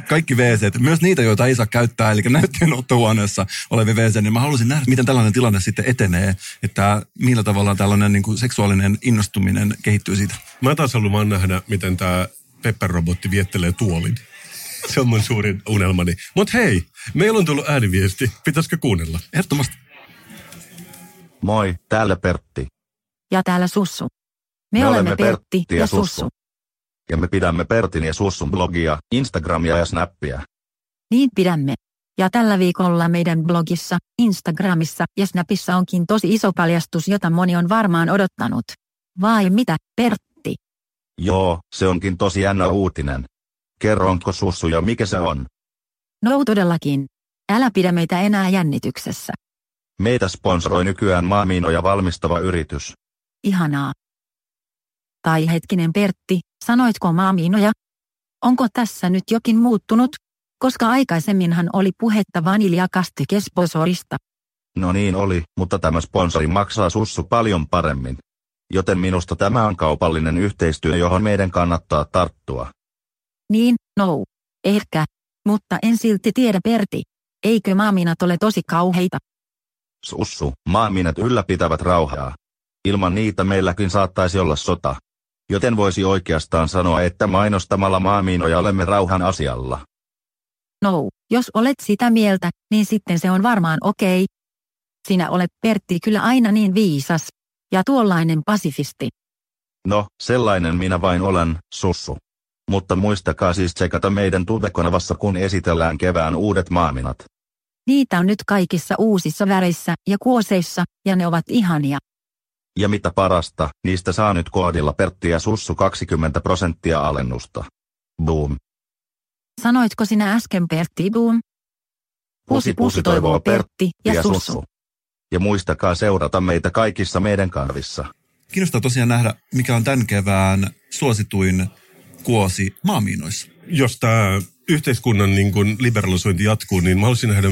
kaikki WC, myös niitä, joita ei saa käyttää, eli näytteenottohuoneessa olevia WC, niin mä haluaisin nähdä, miten tällainen tilanne sitten etenee, että millä tavalla tällainen niin kuin seksuaalinen innostuminen kehittyy siitä. Mä taas haluan nähdä, miten tämä Pepper-robotti viettelee tuolin. Se on mun suurin unelmani. Mutta hei, meillä on tullut ääniviesti. Pitäisikö kuunnella? Ehdottomasti. Moi, täällä Pertti. Ja täällä Sussu. Me, me olemme Pertti ja, ja Sussu. Ja me pidämme Pertin ja Sussun blogia, Instagramia ja Snappia. Niin pidämme. Ja tällä viikolla meidän blogissa, Instagramissa ja Snapissa onkin tosi iso paljastus, jota moni on varmaan odottanut. Vai mitä, Pertti? Joo, se onkin tosi jännä uutinen. Kerronko sussu ja mikä se on? No todellakin. Älä pidä meitä enää jännityksessä. Meitä sponsoroi nykyään maamiinoja valmistava yritys. Ihanaa. Tai hetkinen Pertti, sanoitko maamiinoja? Onko tässä nyt jokin muuttunut? Koska aikaisemminhan oli puhetta vaniljakastikesposorista. No niin oli, mutta tämä sponsori maksaa sussu paljon paremmin. Joten minusta tämä on kaupallinen yhteistyö, johon meidän kannattaa tarttua. Niin, no, ehkä. Mutta en silti tiedä Perti. Eikö maaminat ole tosi kauheita? Sussu, maaminat ylläpitävät rauhaa. Ilman niitä meilläkin saattaisi olla sota. Joten voisi oikeastaan sanoa, että mainostamalla maamiinoja olemme rauhan asialla. No, jos olet sitä mieltä, niin sitten se on varmaan okei. Sinä olet Pertti kyllä aina niin viisas. Ja tuollainen pasifisti. No, sellainen minä vain olen, sussu. Mutta muistakaa siis tsekata meidän tuvekanavassa kun esitellään kevään uudet maaminat. Niitä on nyt kaikissa uusissa väreissä ja kuoseissa, ja ne ovat ihania. Ja mitä parasta, niistä saa nyt koodilla Pertti ja Sussu 20 prosenttia alennusta. Boom. Sanoitko sinä äsken Pertti Boom? Pusi pusi toivoo Pertti ja Sussu. Ja muistakaa seurata meitä kaikissa meidän kanavissa. Kiinnostaa tosiaan nähdä, mikä on tämän kevään suosituin kuosi maamiinoissa. Jos tämä yhteiskunnan niin kuin liberalisointi jatkuu, niin mä haluaisin nähdä,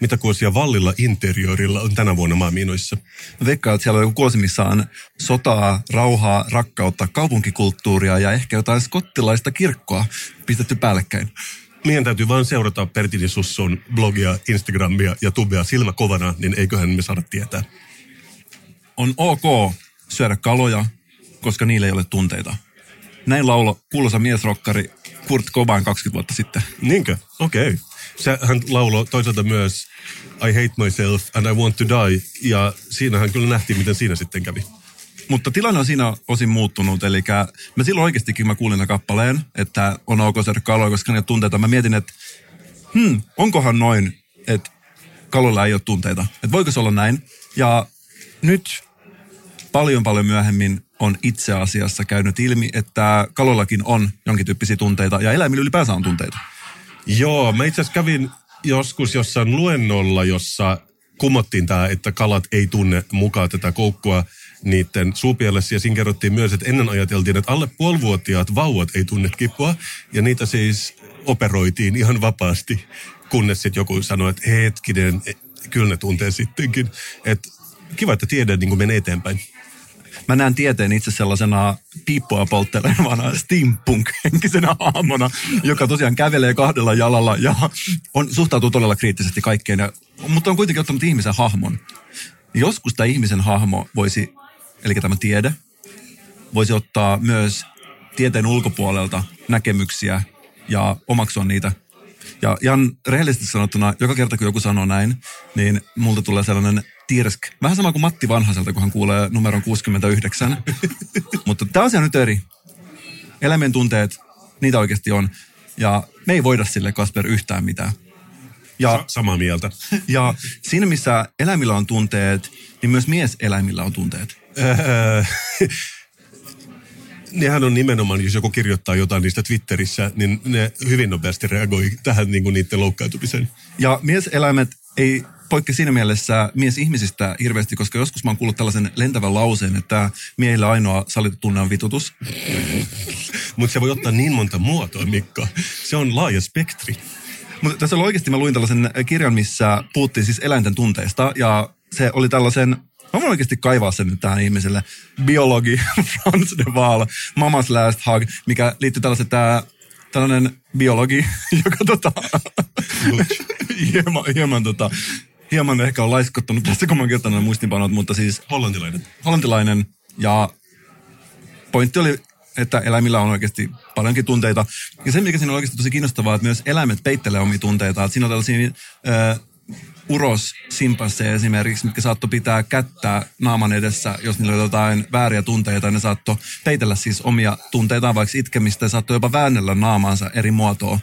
mitä kuosia Vallilla interiorilla on tänä vuonna maamiinoissa. Mä veikkaan, että siellä on joku kuosi, missä on sotaa, rauhaa, rakkautta, kaupunkikulttuuria ja ehkä jotain skottilaista kirkkoa pistetty päällekkäin. Meidän täytyy vain seurata Pertin ja Sussun blogia, Instagramia ja tubea silmä kovana, niin eiköhän me saada tietää. On ok syödä kaloja, koska niillä ei ole tunteita. Näin laulo kuuluisa miesrokkari Kurt Cobain 20 vuotta sitten. Niinkö? Okei. Okay. Se, hän lauloi toisaalta myös I hate myself and I want to die. Ja siinähän kyllä nähtiin, miten siinä sitten kävi. Mutta tilanne on siinä osin muuttunut, eli mä silloin oikeastikin mä kuulin kappaleen, että on ok syödä kaloja, koska ne tunteita. Mä mietin, että hmm, onkohan noin, että kaloilla ei ole tunteita. Että voiko se olla näin? Ja nyt paljon paljon myöhemmin on itse asiassa käynyt ilmi, että kalollakin on jonkin tyyppisiä tunteita ja eläimillä ylipäänsä on tunteita. Joo, mä itse asiassa kävin joskus jossain luennolla, jossa kumottiin tämä, että kalat ei tunne mukaan tätä koukkua niiden suupielessä. Ja siinä kerrottiin myös, että ennen ajateltiin, että alle puolivuotiaat vauvat ei tunne kipua. Ja niitä siis operoitiin ihan vapaasti, kunnes sitten joku sanoi, että hetkinen, e, kyllä ne tuntee sittenkin. Että kiva, että tiede niin menee eteenpäin mä näen tieteen itse sellaisena piippoa polttelevana steampunk-henkisenä hahmona, joka tosiaan kävelee kahdella jalalla ja on, suhtautuu todella kriittisesti kaikkeen, mutta on kuitenkin ottanut ihmisen hahmon. Joskus tämä ihmisen hahmo voisi, eli tämä tiede, voisi ottaa myös tieteen ulkopuolelta näkemyksiä ja omaksua niitä. Ja ihan rehellisesti sanottuna, joka kerta kun joku sanoo näin, niin multa tulee sellainen tirsk. Vähän sama kuin Matti Vanhaselta, kun hän kuulee numeron 69. Mutta tämä asia nyt eri. Eläimen tunteet, niitä oikeasti on. Ja me ei voida sille Kasper yhtään mitään. Ja, Sa- samaa mieltä. Ja siinä, missä eläimillä on tunteet, niin myös mieseläimillä on tunteet. Öö, nehän on nimenomaan, jos joku kirjoittaa jotain niistä Twitterissä, niin ne hyvin nopeasti reagoi tähän niin kuin niiden loukkaantumiseen. Ja mieseläimet ei poikki siinä mielessä mies ihmisistä hirveästi, koska joskus mä oon kuullut tällaisen lentävän lauseen, että miehillä ainoa sallittu tunne on vitutus. Mutta se voi ottaa niin monta muotoa, Mikko. Se on laaja spektri. Mutta tässä oli oikeasti, mä luin tällaisen kirjan, missä puhuttiin siis eläinten tunteista, ja se oli tällaisen Mä voin oikeasti kaivaa sen nyt tähän ihmiselle. Biologi Franz de Waal, Mama's Last Hug, mikä liittyy tällaisen tää, tällainen biologi, joka tota, hieman, hieman tota, hieman ehkä on laiskottanut tässä, kun mä oon muistinpanot, mutta siis... Hollantilainen. Hollantilainen. Ja pointti oli, että eläimillä on oikeasti paljonkin tunteita. Ja se, mikä siinä on oikeasti tosi kiinnostavaa, että myös eläimet peittelee omia tunteita. Että siinä on tällaisia äh, uros simpansseja esimerkiksi, mitkä saattoi pitää kättää naaman edessä, jos niillä oli jotain vääriä tunteita. Ne saattoi peitellä siis omia tunteitaan, vaikka itkemistä, ja saattoi jopa väännellä naamaansa eri muotoa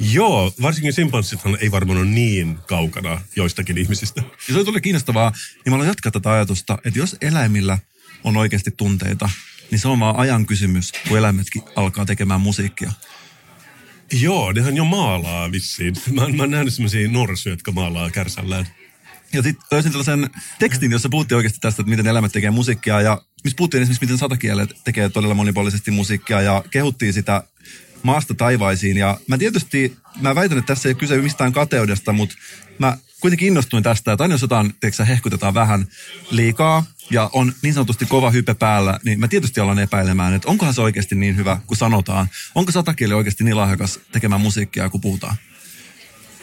Joo, varsinkin simpanssithan ei varmaan ole niin kaukana joistakin ihmisistä. Ja se tuli kiinnostavaa, niin mä jatkaa tätä ajatusta, että jos eläimillä on oikeasti tunteita, niin se on vaan ajan kysymys, kun eläimetkin alkaa tekemään musiikkia. Joo, nehän jo maalaa vissiin. Mä, mä oon nähnyt sellaisia norsuja, jotka maalaa kärsällään. Ja sitten löysin tällaisen tekstin, jossa puhuttiin oikeasti tästä, että miten eläimet tekee musiikkia. Ja missä puhuttiin esimerkiksi, miten satakielet tekee todella monipuolisesti musiikkia. Ja kehuttiin sitä maasta taivaisiin. Ja mä tietysti, mä väitän, että tässä ei ole kyse mistään kateudesta, mutta mä kuitenkin innostuin tästä, että aina jos jotain, teeksä, hehkutetaan vähän liikaa ja on niin sanotusti kova hype päällä, niin mä tietysti alan epäilemään, että onkohan se oikeasti niin hyvä, kun sanotaan. Onko satakieli oikeasti niin lahjakas tekemään musiikkia, kun puhutaan?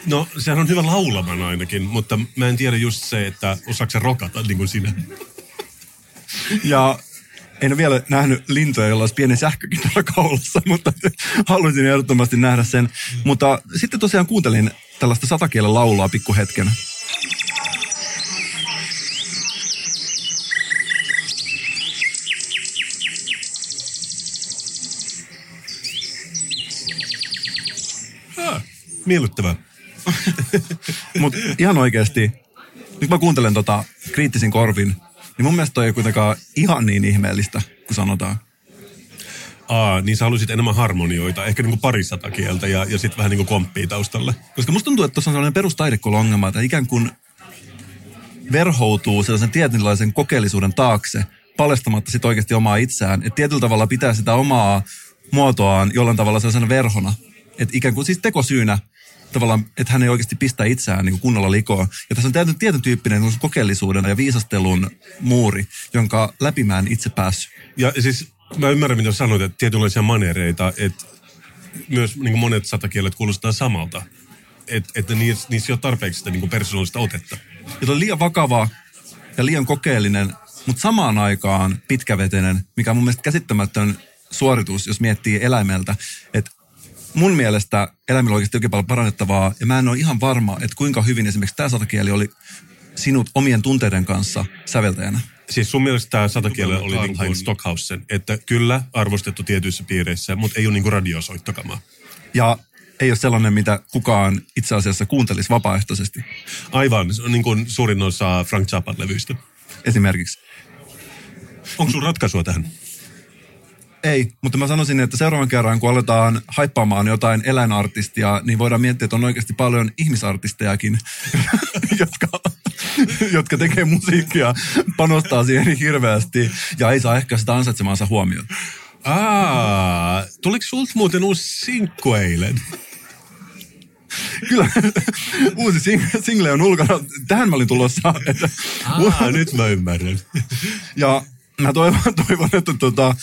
No, sehän on hyvä laulaman ainakin, mutta mä en tiedä just se, että osaako se rokata niin kuin sinä. Ja en ole vielä nähnyt lintuja, jolla olisi pieni sähkökin tuolla kaulassa, mutta haluaisin ehdottomasti nähdä sen. Mutta sitten tosiaan kuuntelin tällaista satakielen laulua pikkuhetken. Miellyttävää. Mutta ihan oikeasti, nyt mä kuuntelen tota kriittisin korvin, niin mun mielestä toi ei kuitenkaan ihan niin ihmeellistä, kun sanotaan. Aa, niin sä haluaisit enemmän harmonioita, ehkä niinku parisata kieltä ja, ja sitten vähän niinku komppia taustalle. Koska musta tuntuu, että tuossa on sellainen perustaidekoulongelma, että ikään kuin verhoutuu sellaisen tietynlaisen kokeellisuuden taakse, paljastamatta sit oikeasti omaa itseään. Että tietyllä tavalla pitää sitä omaa muotoaan jollain tavalla sellaisena verhona. Että ikään kuin siis tekosyynä tavallaan, että hän ei oikeasti pistä itseään niin kuin kunnolla likoon. Ja tässä on tietyn, tietyn tyyppinen niin kokeellisuuden ja viisastelun muuri, jonka läpi mä en itse päässyt. Ja siis mä ymmärrän, mitä sanoit, että tietynlaisia manereita, että myös niin kuin monet satakielet kuulostaa samalta. Että et niissä, niissä ei ole tarpeeksi sitä niin persoonallista otetta. Ja on liian vakava ja liian kokeellinen, mutta samaan aikaan pitkävetenen, mikä on mun mielestä käsittämätön suoritus, jos miettii eläimeltä. Että mun mielestä eläimillä on oikeasti oikein paljon parannettavaa, ja mä en ole ihan varma, että kuinka hyvin esimerkiksi tämä satakieli oli sinut omien tunteiden kanssa säveltäjänä. Siis sun mielestä tämä satakielellä oli niin kuin Stockhausen, että kyllä arvostettu tietyissä piireissä, mutta ei ole niin kuin radiosoittokamaa. Ja ei ole sellainen, mitä kukaan itse asiassa kuuntelisi vapaaehtoisesti. Aivan, se on niin kuin suurin osa Frank Zappan levyistä. Esimerkiksi. Onko sun ratkaisua tähän? Ei, mutta mä sanoisin, että seuraavan kerran, kun aletaan haippaamaan jotain eläinartistia, niin voidaan miettiä, että on oikeasti paljon ihmisartistejakin, jotka, jotka tekee musiikkia, panostaa siihen hirveästi ja ei saa ehkä sitä ansaitsemaansa huomiota. Aa, tuliko sulta muuten uusi sinkku eilen? Kyllä, uusi sing- single on ulkona. Tähän mä olin tulossa. Että, Aa, nyt mä ymmärrän. ja mä toivon, toivon että tota,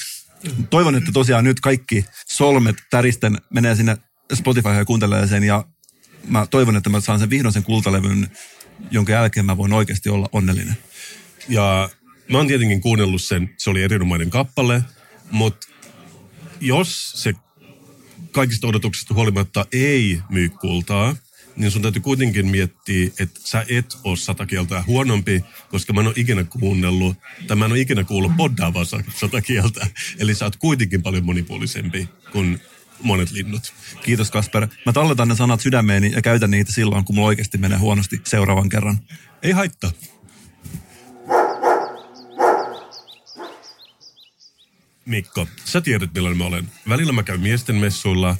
toivon, että tosiaan nyt kaikki solmet täristen menee sinne Spotify ja kuuntelee sen ja mä toivon, että mä saan sen vihdoin sen kultalevyn, jonka jälkeen mä voin oikeasti olla onnellinen. Ja mä oon tietenkin kuunnellut sen, se oli erinomainen kappale, mutta jos se kaikista odotuksista huolimatta ei myy kultaa, niin sun täytyy kuitenkin miettiä, että sä et ole sata kieltä huonompi, koska mä en ole ikinä kuunnellut, tai mä en ole ikinä kuullut poddaavaa sata kieltä. Eli sä oot kuitenkin paljon monipuolisempi kuin monet linnut. Kiitos Kasper. Mä talletan ne sanat sydämeeni ja käytän niitä silloin, kun mulla oikeasti menee huonosti seuraavan kerran. Ei haittaa. Mikko, sä tiedät millainen mä olen. Välillä mä käyn miesten messuilla,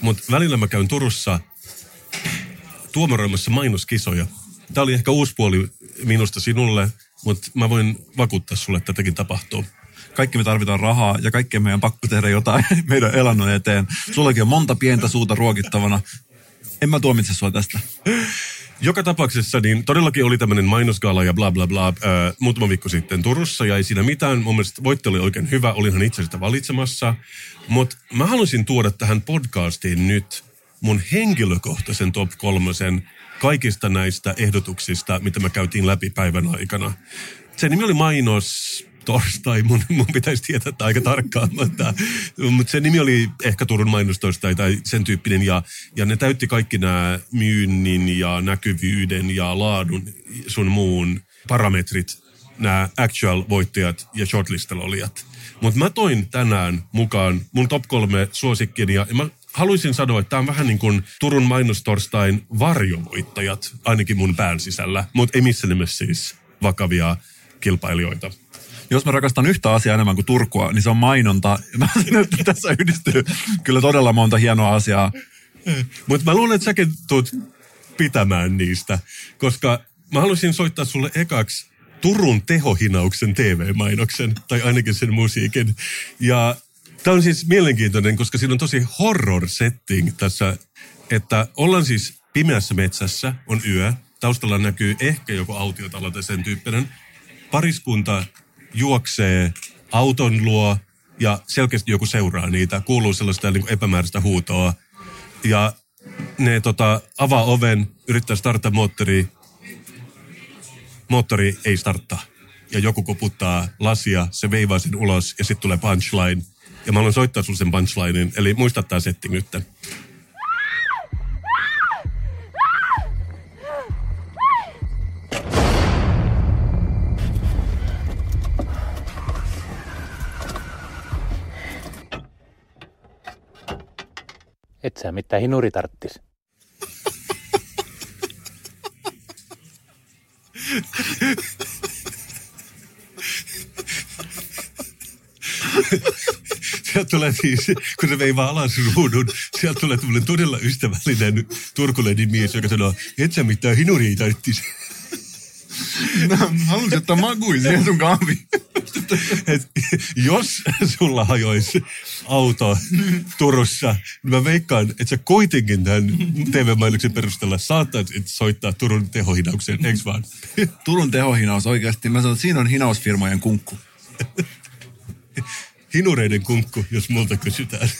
mutta välillä mä käyn Turussa tuomaroimassa mainoskisoja. Tämä oli ehkä uusi puoli minusta sinulle, mutta mä voin vakuuttaa sulle, että tätäkin tapahtuu. Kaikki me tarvitaan rahaa ja kaikkien meidän pakko tehdä jotain meidän elannon eteen. Sullakin on monta pientä suuta ruokittavana. En mä tuomitse sua tästä. Joka tapauksessa niin todellakin oli tämmöinen mainosgala ja bla bla bla ää, muutama viikko sitten Turussa ja ei siinä mitään. Mun mielestä voitte oli oikein hyvä, olinhan itse sitä valitsemassa. Mutta mä halusin tuoda tähän podcastiin nyt mun henkilökohtaisen top kolmosen kaikista näistä ehdotuksista, mitä me käytiin läpi päivän aikana. Se nimi oli Mainos torstai, mun, mun pitäisi tietää että aika tarkkaan, mutta, mutta se nimi oli ehkä Turun mainostorstai tai sen tyyppinen, ja, ja ne täytti kaikki nämä myynnin ja näkyvyyden ja laadun sun muun parametrit, nämä actual-voittajat ja shortlistalla olijat. Mutta mä toin tänään mukaan mun top kolme suosikkini, ja mä haluaisin sanoa, että tämä on vähän niin kuin Turun mainostorstain varjovoittajat, ainakin mun pään sisällä, mutta ei missään nimessä siis vakavia kilpailijoita. Jos mä rakastan yhtä asiaa enemmän kuin Turkua, niin se on mainonta. Mä että tässä yhdistyy kyllä todella monta hienoa asiaa. Mutta mä luulen, että säkin tulet pitämään niistä, koska mä haluaisin soittaa sulle ekaksi Turun tehohinauksen TV-mainoksen, tai ainakin sen musiikin. Ja tämä on siis mielenkiintoinen, koska siinä on tosi horror setting tässä, että ollaan siis pimeässä metsässä, on yö, taustalla näkyy ehkä joku autiotalo tai sen tyyppinen. Pariskunta juoksee auton luo ja selkeästi joku seuraa niitä. Kuuluu sellaista niin epämääräistä huutoa. Ja ne tota, avaa oven, yrittää starttaa moottori. Moottori ei starttaa. Ja joku koputtaa lasia, se veivaa sen ulos ja sitten tulee punchline. Ja mä haluan soittaa sulle sen punchlinein. Eli muista tää setting nyt. et sä mitä hinuri tarttis? Sieltä tulee siis, kun se vei alas ruudun, sieltä tulee tämmöinen todella ystävällinen turkulainen mies, joka sanoo, et sä mitään hinuria tarttis. Haluaisin ottaa makuisia sun kahvi. Et jos sulla hajoisi auto Turussa, niin mä veikkaan, että sä kuitenkin tämän TV-mainoksen perusteella saattaisit soittaa Turun tehohinaukseen, eikö vaan? Turun tehohinaus oikeasti. Mä sanon, että siinä on hinausfirmojen kunkku. Hinureiden kunkku, jos multa kysytään.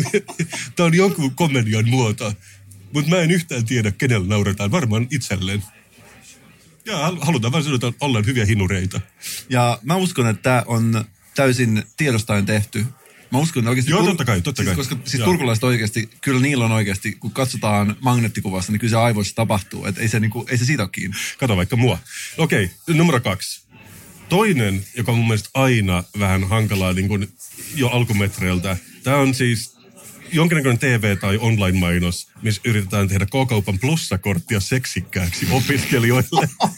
Tämä on jonkun komedian muoto, mutta mä en yhtään tiedä, kenellä nauretaan. Varmaan itselleen. Ja hal- halutaan vain sanoa, että ollaan hyviä hinureita. Ja mä uskon, että tämä on täysin tiedostaen tehty. Mä uskon että oikeasti... Joo, totta kai, totta siis, kai. Koska siis Joo. turkulaiset oikeasti, kyllä niillä on oikeasti, kun katsotaan magneettikuvassa, niin kyllä se aivoissa tapahtuu. Että ei se, niinku, ei se siitä ole kiinni. Kato vaikka mua. Okei, numero kaksi. Toinen, joka on mun mielestä aina vähän hankalaa niin kuin jo alkumetreiltä. Tämä on siis jonkinnäköinen TV- tai online-mainos, missä yritetään tehdä K-kaupan plussakorttia seksikkääksi opiskelijoille.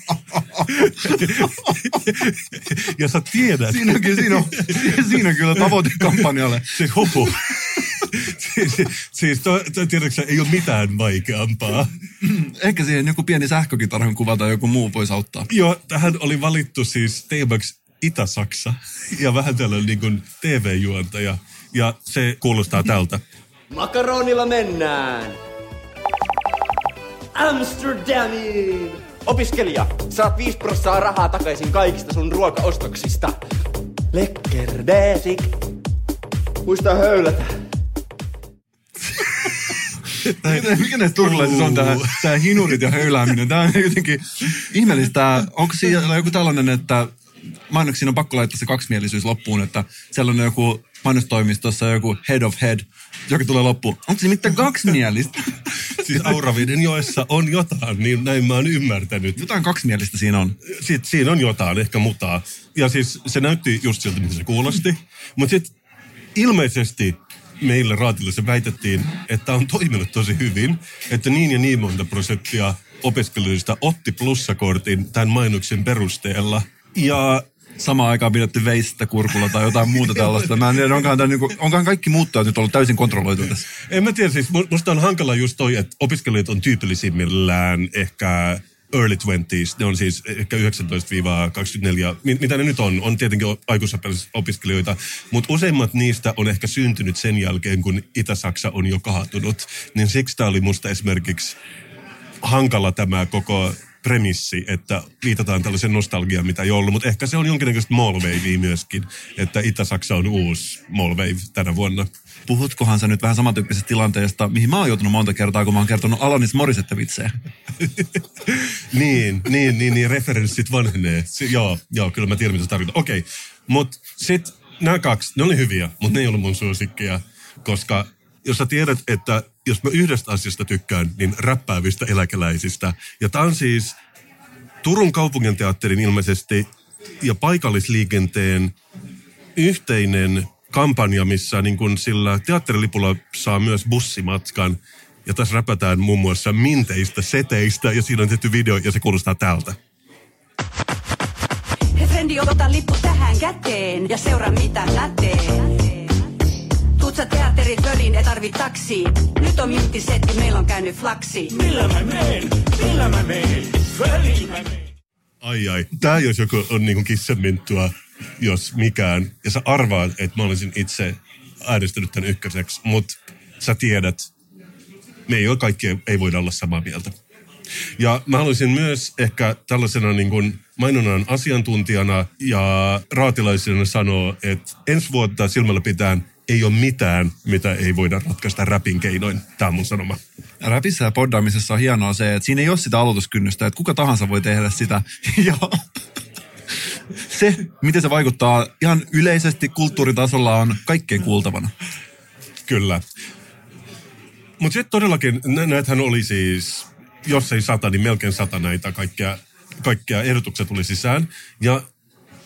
ja sä tiedät. Siinä on, siinä on, siinä on kyllä tavoite kampanjalle. Siis hupu. Siis siis to, to, tiedätkö, ei ole mitään vaikeampaa. Ehkä siihen joku pieni sähkökitarhan kuva tai joku muu voisi auttaa. Joo, tähän oli valittu siis teemaksi Itä-Saksa ja vähän tällainen niin kuin TV-juontaja. Ja se kuulostaa tältä. Makaronilla mennään! Amsterdamiin! Opiskelija, saat 5 prossaa rahaa takaisin kaikista sun ruokaostoksista. Lekker basic. Muista höylätä. Mikä- Mikä näistä turkulaisissa on tää, tää hinurit ja höylääminen? Tää on jotenkin ihmeellistä. Onko siellä joku tällainen, että mainoksiin on pakko laittaa se kaksimielisyys loppuun, että siellä on joku mainostoimistossa joku head of head, joka tulee loppuun. Onko se mitään kaksimielistä? Siis Auraveden joessa on jotain, niin näin mä oon ymmärtänyt. Jotain kaksimielistä siinä on. Sitten siinä on jotain, ehkä mutaa. Ja siis se näytti just siltä, mitä se kuulosti. Mutta sitten ilmeisesti raatille se väitettiin, että on toiminut tosi hyvin, että niin ja niin monta prosenttia opiskelijoista otti plussakortin tämän mainoksen perusteella. Ja Samaan aikaan pidetty veistä kurkulla tai jotain muuta tällaista. Mä en tiedä, onkohan, tää niinku, onkohan kaikki muuttajat nyt ollut täysin kontrolloitu tässä. En mä tiedä, siis mu- musta on hankala just toi, että opiskelijat on tyypillisimmillään ehkä early 20s, ne on siis ehkä 19-24, mi- mitä ne nyt on, on tietenkin aikuisopiskelijoita, mutta useimmat niistä on ehkä syntynyt sen jälkeen, kun Itä-Saksa on jo kaatunut, niin siksi tämä oli musta esimerkiksi hankala tämä koko premissi, että viitataan tällaisen nostalgiaan, mitä ei ollut, mutta ehkä se on jonkinnäköistä mallwavea myöskin, että Itä-Saksa on uusi mallwave tänä vuonna. Puhutkohan sä nyt vähän samantyyppisestä tilanteesta, mihin mä oon joutunut monta kertaa, kun mä oon kertonut Alanis Morissette vitsejä. niin, niin, niin, niin, referenssit vanhenee. Si- joo, joo, kyllä mä tiedän, mitä se tarkoittaa. Okei, okay. mutta sitten nämä kaksi, ne oli hyviä, mutta ne ei ollut mun suosikkeja, koska jos sä tiedät, että jos mä yhdestä asiasta tykkään, niin räppäävistä eläkeläisistä. Ja tää on siis Turun kaupunginteatterin ilmeisesti ja paikallisliikenteen yhteinen kampanja, missä niin kun sillä teatterilipulla saa myös bussimatkan. Ja tässä räpätään muun muassa minteistä, seteistä ja siinä on tehty video ja se kuulostaa tältä. Hei frendi, ota lippu tähän käteen ja seuraa mitä lätee. Tuut sä teatterit pöliin, ei tarvi taksi. Nyt on minttisetti, meillä on käynyt flaksi. Millä mä meen? Millä mä meen? Föliin mä meen. Ai ai, tää jos joku on niinku kissanminttua, jos mikään. Ja sä arvaat, että mä olisin itse äänestänyt tämän ykköseksi, mutta sä tiedät, me ei ole kaikki, ei voida olla samaa mieltä. Ja mä haluaisin myös ehkä tällaisena niin kuin mainonnan asiantuntijana ja raatilaisena sanoa, että ensi vuotta silmällä pitäen ei ole mitään, mitä ei voida ratkaista räpin keinoin. Tämä on mun sanoma. Räpissä ja poddaamisessa on hienoa se, että siinä ei ole sitä aloituskynnystä, että kuka tahansa voi tehdä sitä. se, miten se vaikuttaa ihan yleisesti kulttuuritasolla on kaikkein kuultavana. Kyllä. Mutta sitten todellakin, nä- näitähän oli siis, jos ei sata, niin melkein sata näitä kaikkia, kaikkia ehdotuksia tuli sisään. Ja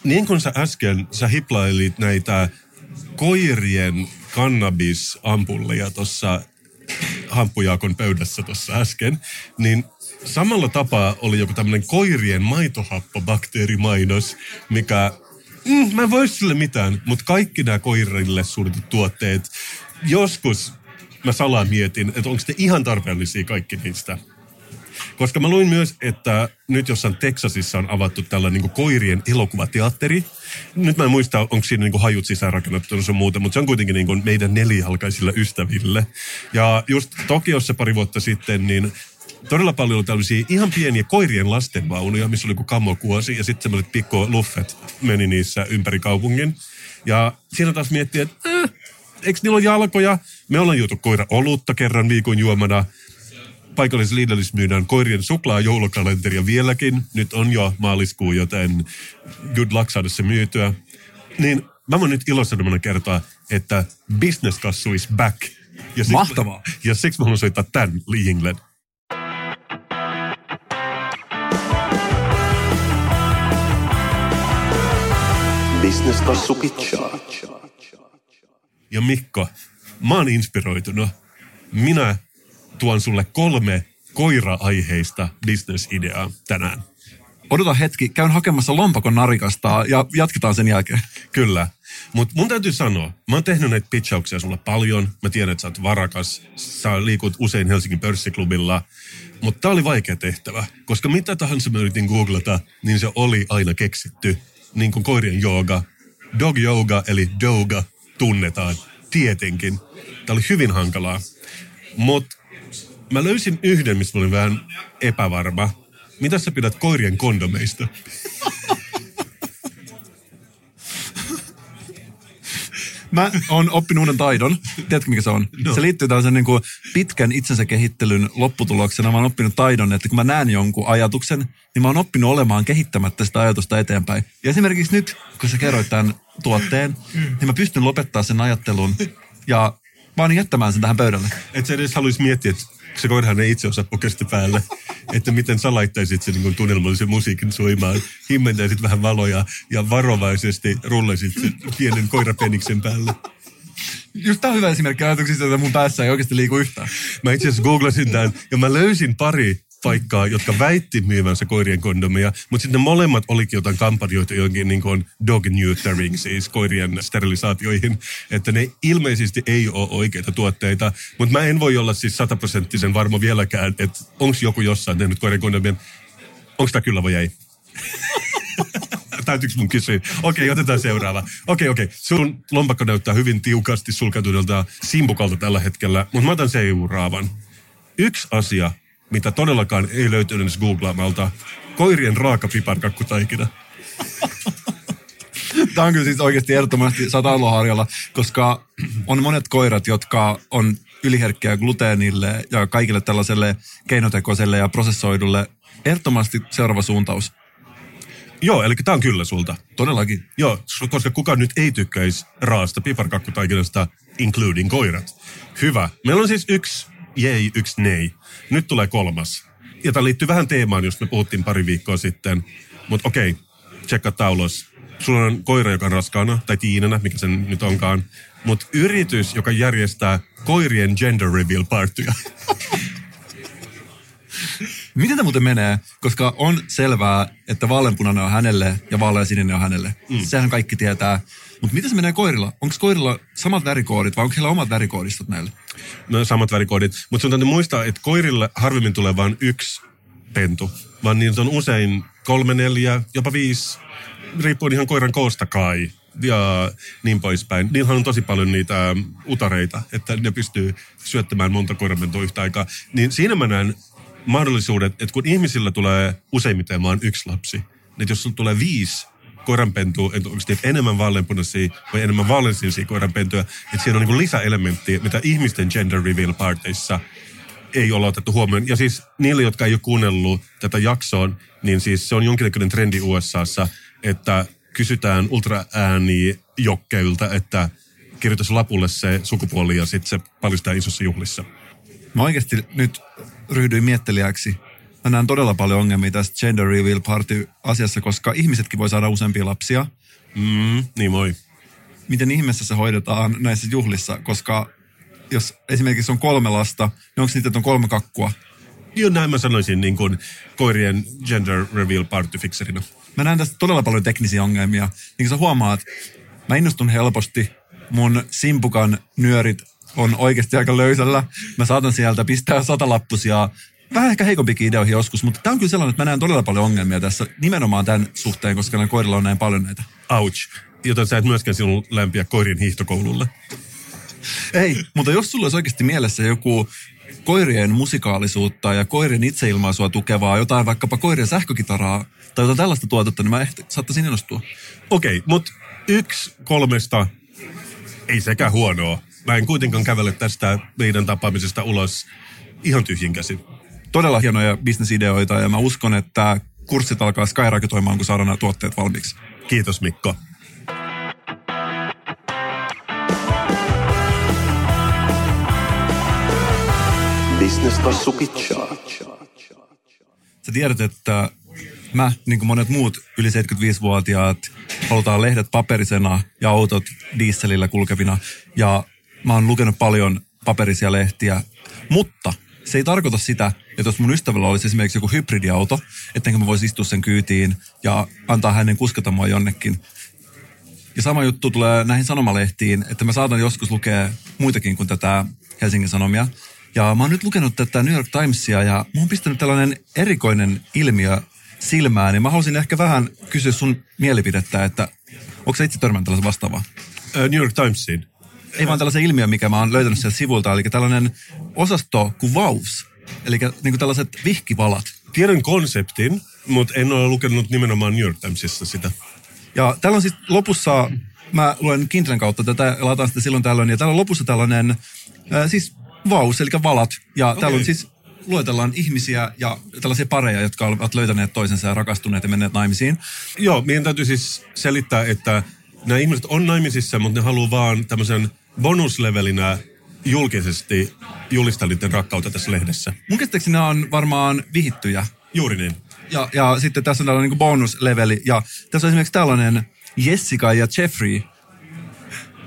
niin kuin sä äsken, sä hiplailit näitä koirien kannabisampulleja tuossa hamppujaakon pöydässä tuossa äsken, niin samalla tapaa oli joku tämmöinen koirien maitohappobakteerimainos, mikä, mm, mä en voi sille mitään, mutta kaikki nämä koirille suunnitut tuotteet, joskus mä salaa mietin, että onko ne ihan tarpeellisia kaikki niistä. Koska mä luin myös, että nyt jossain Texasissa on avattu tällainen niin koirien elokuvateatteri. Nyt mä en muista, onko siinä niin hajut sisäänrakennettu sun muuta, mutta se on kuitenkin niin meidän nelijalkaisille ystäville. Ja just Tokiossa pari vuotta sitten, niin todella paljon tällaisia ihan pieniä koirien lastenvaunuja, missä oli kuin kammokuosi ja sitten semmoiset pikko luffet meni niissä ympäri kaupungin. Ja siinä taas miettii, että äh, eikö niillä ole jalkoja? Me ollaan juotu koira olutta kerran viikon juomana paikallisessa Lidlissä myydään koirien suklaa joulukalenteria vieläkin. Nyt on jo maaliskuu, joten good luck saada se myytyä. Niin mä voin nyt ilosanomana kertoa, että business kassu is back. Ja siksi, Mahtavaa. Ja siksi mä haluan soittaa tämän Lee England. Business-kassu pitchaa. Ja Mikko, mä oon inspiroitunut. Minä tuon sulle kolme koira-aiheista business-ideaa tänään. Odota hetki, käyn hakemassa lompakon narikasta ja jatketaan sen jälkeen. Kyllä. Mutta mun täytyy sanoa, mä oon tehnyt näitä pitchauksia sulle paljon. Mä tiedän, että sä oot varakas. Sä liikut usein Helsingin pörssiklubilla. Mutta tää oli vaikea tehtävä, koska mitä tahansa mä yritin googlata, niin se oli aina keksitty. Niin kuin koirien jooga, dog yoga eli doga tunnetaan. Tietenkin. Tää oli hyvin hankalaa. Mutta mä löysin yhden, mistä mä olin vähän epävarma. Mitä sä pidät koirien kondomeista? Mä oon oppinut uuden taidon. Tiedätkö mikä se on? No. Se liittyy tällaisen niin kuin pitkän itsensä kehittelyn lopputuloksena. Mä oon oppinut taidon, että kun mä näen jonkun ajatuksen, niin mä oon oppinut olemaan kehittämättä sitä ajatusta eteenpäin. Ja esimerkiksi nyt, kun sä kerroit tämän tuotteen, niin mä pystyn lopettaa sen ajattelun ja vaan jättämään sen tähän pöydälle. Et sä edes haluaisi miettiä, että se koirahan ei itse osaa pokesta päälle. Että miten sä laittaisit sen niin tunnelmallisen musiikin soimaan, himmentäisit vähän valoja ja varovaisesti rullaisit sen pienen koirapeniksen päälle. Just tää on hyvä esimerkki ajatuksista, että mun päässä ei oikeasti liiku yhtään. Mä itse asiassa googlasin tämän ja mä löysin pari paikkaa, jotka väitti myyvänsä koirien kondomeja, mutta sitten molemmat olikin jotain kampanjoita johonkin niin kuin dog neutering, siis koirien sterilisaatioihin, että ne ilmeisesti ei ole oikeita tuotteita, mutta mä en voi olla siis sataprosenttisen varma vieläkään, että onko joku jossain tehnyt koirien kondomien, onko tämä kyllä vai ei? Täytyykö mun kysyä? Okei, otetaan seuraava. Okei, okei. Sun lompakko näyttää hyvin tiukasti sulkeutuneelta simpukalta tällä hetkellä, mutta mä otan seuraavan. Yksi asia, mitä todellakaan ei löytynyt edes googlaamalta. Koirien raaka piparkakkutaikina. Tämä on kyllä siis oikeasti ehdottomasti sataaloharjalla, koska on monet koirat, jotka on yliherkkiä gluteenille ja kaikille tällaiselle keinotekoiselle ja prosessoidulle. Ehdottomasti seuraava suuntaus. Joo, eli tämä on kyllä sulta. Todellakin. Joo, koska kukaan nyt ei tykkäisi raasta piparkakkutaikinasta, including koirat. Hyvä. Meillä on siis yksi jei, yksi nei. Nyt tulee kolmas. Ja tämä liittyy vähän teemaan, josta me puhuttiin pari viikkoa sitten. Mutta okei, tsekka tää ulos. Sulla on koira, joka on raskaana, tai tiinänä, mikä sen nyt onkaan. Mutta yritys, joka järjestää koirien gender reveal partyja. Miten tämä muuten menee? Koska on selvää, että vaaleanpunainen on hänelle ja vaaleansininen on hänelle. Mm. Sehän kaikki tietää. Mutta miten se menee koirilla? Onko koirilla samat värikoodit vai onko heillä omat värikoodistot näille? No samat värikoodit. Mutta sun täytyy muistaa, että koirille harvemmin tulee vain yksi pentu, vaan niitä on usein kolme, neljä, jopa viisi, riippuen ihan koiran koosta kai ja niin poispäin. Niillähän on tosi paljon niitä ähm, utareita, että ne pystyy syöttämään monta koiranpentua yhtä aikaa. Niin siinä mä näen mahdollisuudet, että kun ihmisillä tulee useimmiten vaan yksi lapsi, niin jos sulla tulee viisi koiranpentua, että onko enemmän vaaleanpunaisia vai enemmän vaaleansinisiä koiranpentuja, että siinä on niin lisäelementti, mitä ihmisten gender reveal parteissa ei olla otettu huomioon. Ja siis niille, jotka ei ole kuunnellut tätä jaksoa, niin siis se on jonkinlainen trendi USAssa, että kysytään ultraääni jokkeilta, että kirjoitus lapulle se sukupuoli ja sitten se paljastaa isossa juhlissa. Mä oikeasti nyt ryhdyin miettelijäksi. Mä näen todella paljon ongelmia tästä gender reveal party asiassa, koska ihmisetkin voi saada useampia lapsia. Mm, niin voi. Miten ihmeessä se hoidetaan näissä juhlissa, koska jos esimerkiksi on kolme lasta, niin onko niitä, että on kolme kakkua? Joo, näin mä sanoisin niin kuin koirien gender reveal party fixerina. Mä näen tästä todella paljon teknisiä ongelmia. Niin kuin sä huomaat, mä innostun helposti. Mun simpukan nyörit on oikeasti aika löysällä. Mä saatan sieltä pistää satalappusia vähän ehkä heikompikin ideoihin joskus, mutta tämä on kyllä sellainen, että mä näen todella paljon ongelmia tässä nimenomaan tämän suhteen, koska näillä koirilla on näin paljon näitä. Ouch. Joten sä et myöskään sinun lämpiä koirien hiihtokoululle. Ei, mutta jos sulla olisi oikeasti mielessä joku koirien musikaalisuutta ja koirien itseilmaisua tukevaa, jotain vaikkapa koirien sähkökitaraa tai jotain tällaista tuotetta, niin mä ehkä saattaisin innostua. Okei, mutta yksi kolmesta ei sekä huonoa. Mä en kuitenkaan kävele tästä meidän tapaamisesta ulos ihan tyhjin käsin. Todella hienoja bisnesideoita ja mä uskon, että kurssit alkaa skyrocketoimaan, kun saadaan nämä tuotteet valmiiksi. Kiitos Mikko. Pitchaa. Sä tiedät, että mä, niin kuin monet muut yli 75-vuotiaat, halutaan lehdet paperisena ja autot dieselillä kulkevina. Ja mä oon lukenut paljon paperisia lehtiä, mutta se ei tarkoita sitä, että jos mun ystävällä olisi esimerkiksi joku hybridiauto, ettenkö mä voisi istua sen kyytiin ja antaa hänen kuskata mua jonnekin. Ja sama juttu tulee näihin sanomalehtiin, että mä saatan joskus lukea muitakin kuin tätä Helsingin Sanomia. Ja mä oon nyt lukenut tätä New York Timesia ja mä oon pistänyt tällainen erikoinen ilmiö silmään. Ja mä haluaisin ehkä vähän kysyä sun mielipidettä, että onko sä itse törmännyt tällaisen vastaavaa? New York Timesiin. Ei vaan tällaisen ilmiön, mikä mä oon löytänyt sieltä sivulta, eli tällainen osasto kuvaus. Eli niin kuin tällaiset vihkivalat. Tiedän konseptin, mutta en ole lukenut nimenomaan New York Timesissa sitä. Ja täällä on siis lopussa, mä luen Kindlen kautta tätä lataan sitä silloin tällöin, ja täällä on lopussa tällainen, ää, siis vaus, eli valat. Ja okay. täällä on siis, luetellaan ihmisiä ja tällaisia pareja, jotka ovat löytäneet toisensa ja rakastuneet ja menneet naimisiin. Joo, meidän täytyy siis selittää, että nämä ihmiset on naimisissa, mutta ne haluaa vaan tämmöisen bonuslevelinä julkisesti julistaa niiden rakkautta tässä lehdessä. Mun käsittääkseni nämä on varmaan vihittyjä. Juuri niin. Ja, ja sitten tässä on tällainen niin bonusleveli. Ja tässä on esimerkiksi tällainen Jessica ja Jeffrey.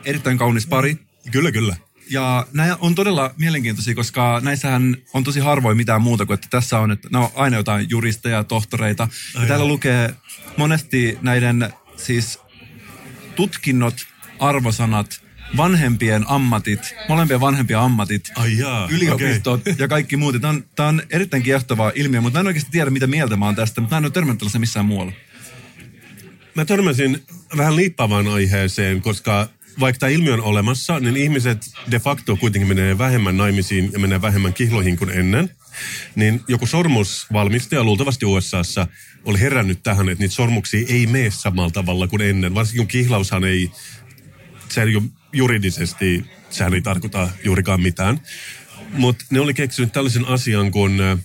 Erittäin kaunis pari. Kyllä, kyllä. Ja nämä on todella mielenkiintoisia, koska näissähän on tosi harvoin mitään muuta kuin, että tässä on, että ne on aina jotain juristeja, tohtoreita. Ja täällä lukee monesti näiden siis tutkinnot, arvosanat, vanhempien ammatit, molempien vanhempien ammatit, Ai jaa, yliopistot okei. ja kaikki muut. Tämä on, tämä on erittäin kiehtovaa ilmiö, mutta mä en oikeasti tiedä, mitä mieltä mä oon tästä, mutta mä en ole törmännyt tällaisen missään muualla. Mä törmäsin vähän liippaavaan aiheeseen, koska vaikka tämä ilmiö on olemassa, niin ihmiset de facto kuitenkin menee vähemmän naimisiin ja menee vähemmän kihloihin kuin ennen. Niin joku sormusvalmistaja luultavasti USAssa oli herännyt tähän, että niitä sormuksia ei mene samalla tavalla kuin ennen. Varsinkin kun kihlaushan ei, se ei ole juridisesti, sehän ei tarkoita juurikaan mitään. Mutta ne oli keksinyt tällaisen asian kuin äh,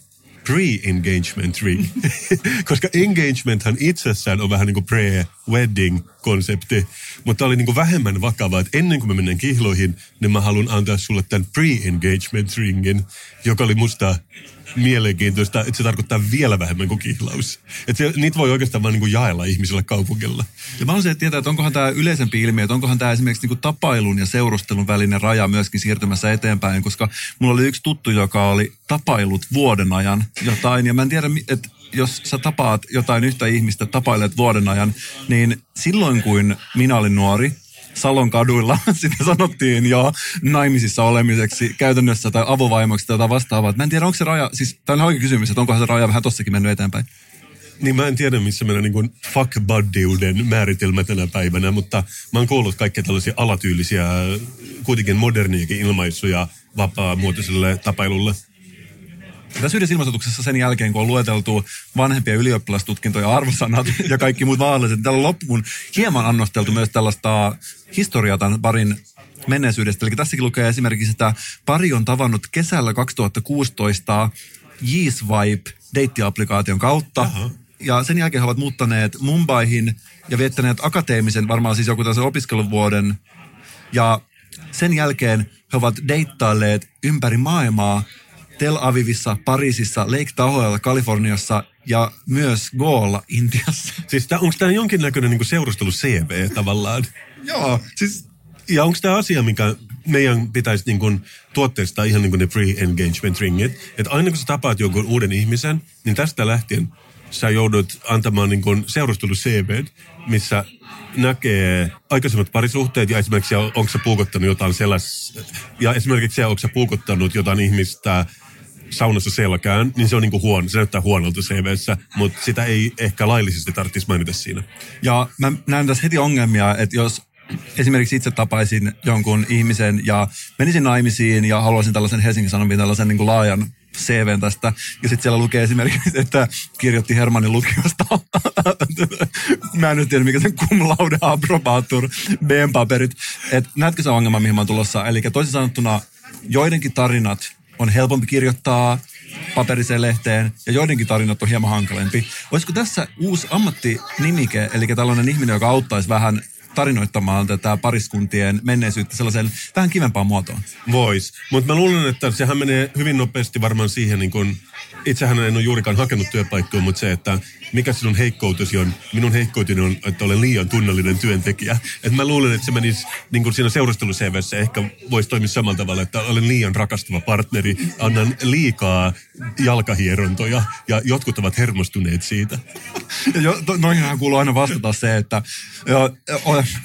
pre-engagement ring. Koska engagementhan itsessään on vähän niin kuin pre-wedding-konsepti. Mutta tämä oli niin kuin vähemmän vakavaa, että ennen kuin me menen kihloihin, niin mä haluan antaa sulle tämän pre-engagement ringin, joka oli musta mielenkiintoista, että se tarkoittaa vielä vähemmän kuin kihlaus. Että se, niitä voi oikeastaan vaan niin jaella ihmisillä kaupungilla. Ja mä haluaisin tietää, että onkohan tämä yleisempi ilmiö, että onkohan tämä esimerkiksi niinku tapailun ja seurustelun välinen raja myöskin siirtymässä eteenpäin, koska mulla oli yksi tuttu, joka oli tapailut vuoden ajan jotain, ja mä en tiedä, että jos sä tapaat jotain yhtä ihmistä, tapailet vuoden ajan, niin silloin kun minä olin nuori, Salon kaduilla, sitä sanottiin jo naimisissa olemiseksi käytännössä tai avovaimoksi tai vastaavaa. Mä en tiedä, onko se raja, siis tämä on oikein kysymys, että onkohan se raja vähän tossakin mennyt eteenpäin. Niin mä en tiedä, missä meidän niin fuck buddiuden määritelmä tänä päivänä, mutta mä oon kuullut kaikkia tällaisia alatyylisiä, kuitenkin moderniakin ilmaisuja vapaa-muotoiselle tapailulle. Tässä yhdessä ilmoituksessa sen jälkeen, kun on lueteltu vanhempia ylioppilastutkintoja, arvosanat ja kaikki muut vaaralliset, niin täällä loppuun hieman annosteltu myös tällaista historiaa tämän parin menneisyydestä. Eli tässäkin lukee esimerkiksi, että pari on tavannut kesällä 2016 Yeesvibe deittiaplikaation kautta. Aha. Ja sen jälkeen he ovat muuttaneet Mumbaihin ja viettäneet akateemisen, varmaan siis joku tällaisen opiskeluvuoden. Ja sen jälkeen he ovat deittailleet ympäri maailmaa Tel Avivissa, Pariisissa, Lake Tahoella, Kaliforniassa ja myös Goolla, Intiassa. Siis tää, onko tämä jonkinnäköinen niin seurustelu CV tavallaan? Joo, siis Ja onko tämä asia, mikä meidän pitäisi niin kun tuotteistaa ihan niin kuin ne pre-engagement ringit, että aina kun sä tapaat jonkun uuden ihmisen, niin tästä lähtien sä joudut antamaan niin kuin seurustelu CV, missä näkee aikaisemmat parisuhteet ja esimerkiksi onko sä puukottanut jotain sellaista, ja esimerkiksi onko sä puukottanut jotain ihmistä saunassa selkään, niin se on niinku huono, se näyttää huonolta CVssä, mutta sitä ei ehkä laillisesti tarvitsisi mainita siinä. Ja mä näen tässä heti ongelmia, että jos esimerkiksi itse tapaisin jonkun ihmisen ja menisin naimisiin ja haluaisin tällaisen Helsingin Sanomien tällaisen niin kuin laajan CVn tästä. Ja sitten siellä lukee esimerkiksi, että kirjoitti Hermannin lukiosta. mä en nyt tiedä, mikä sen cum laude approbatur B-paperit. Et näetkö se ongelma, mihin mä oon tulossa? Eli toisin sanottuna joidenkin tarinat on helpompi kirjoittaa paperiseen lehteen ja joidenkin tarinat on hieman hankalempi. Olisiko tässä uusi ammattinimike, eli tällainen ihminen, joka auttaisi vähän tarinoittamaan tätä pariskuntien menneisyyttä sellaisen vähän kivempaan muotoon? Vois. Mutta mä luulen, että sehän menee hyvin nopeasti varmaan siihen, niin kun, itsehän en ole juurikaan hakenut työpaikkoa, mutta se, että mikä sinun heikkoutesi on. Minun heikkouteni on, että olen liian tunnellinen työntekijä. Et mä luulen, että se menisi niin kuin siinä seurustelu ehkä voisi toimia samalla tavalla, että olen liian rakastava partneri, annan liikaa jalkahierontoja ja jotkut ovat hermostuneet siitä. Jo, to, noihinhan kuuluu aina vastata se, että jo,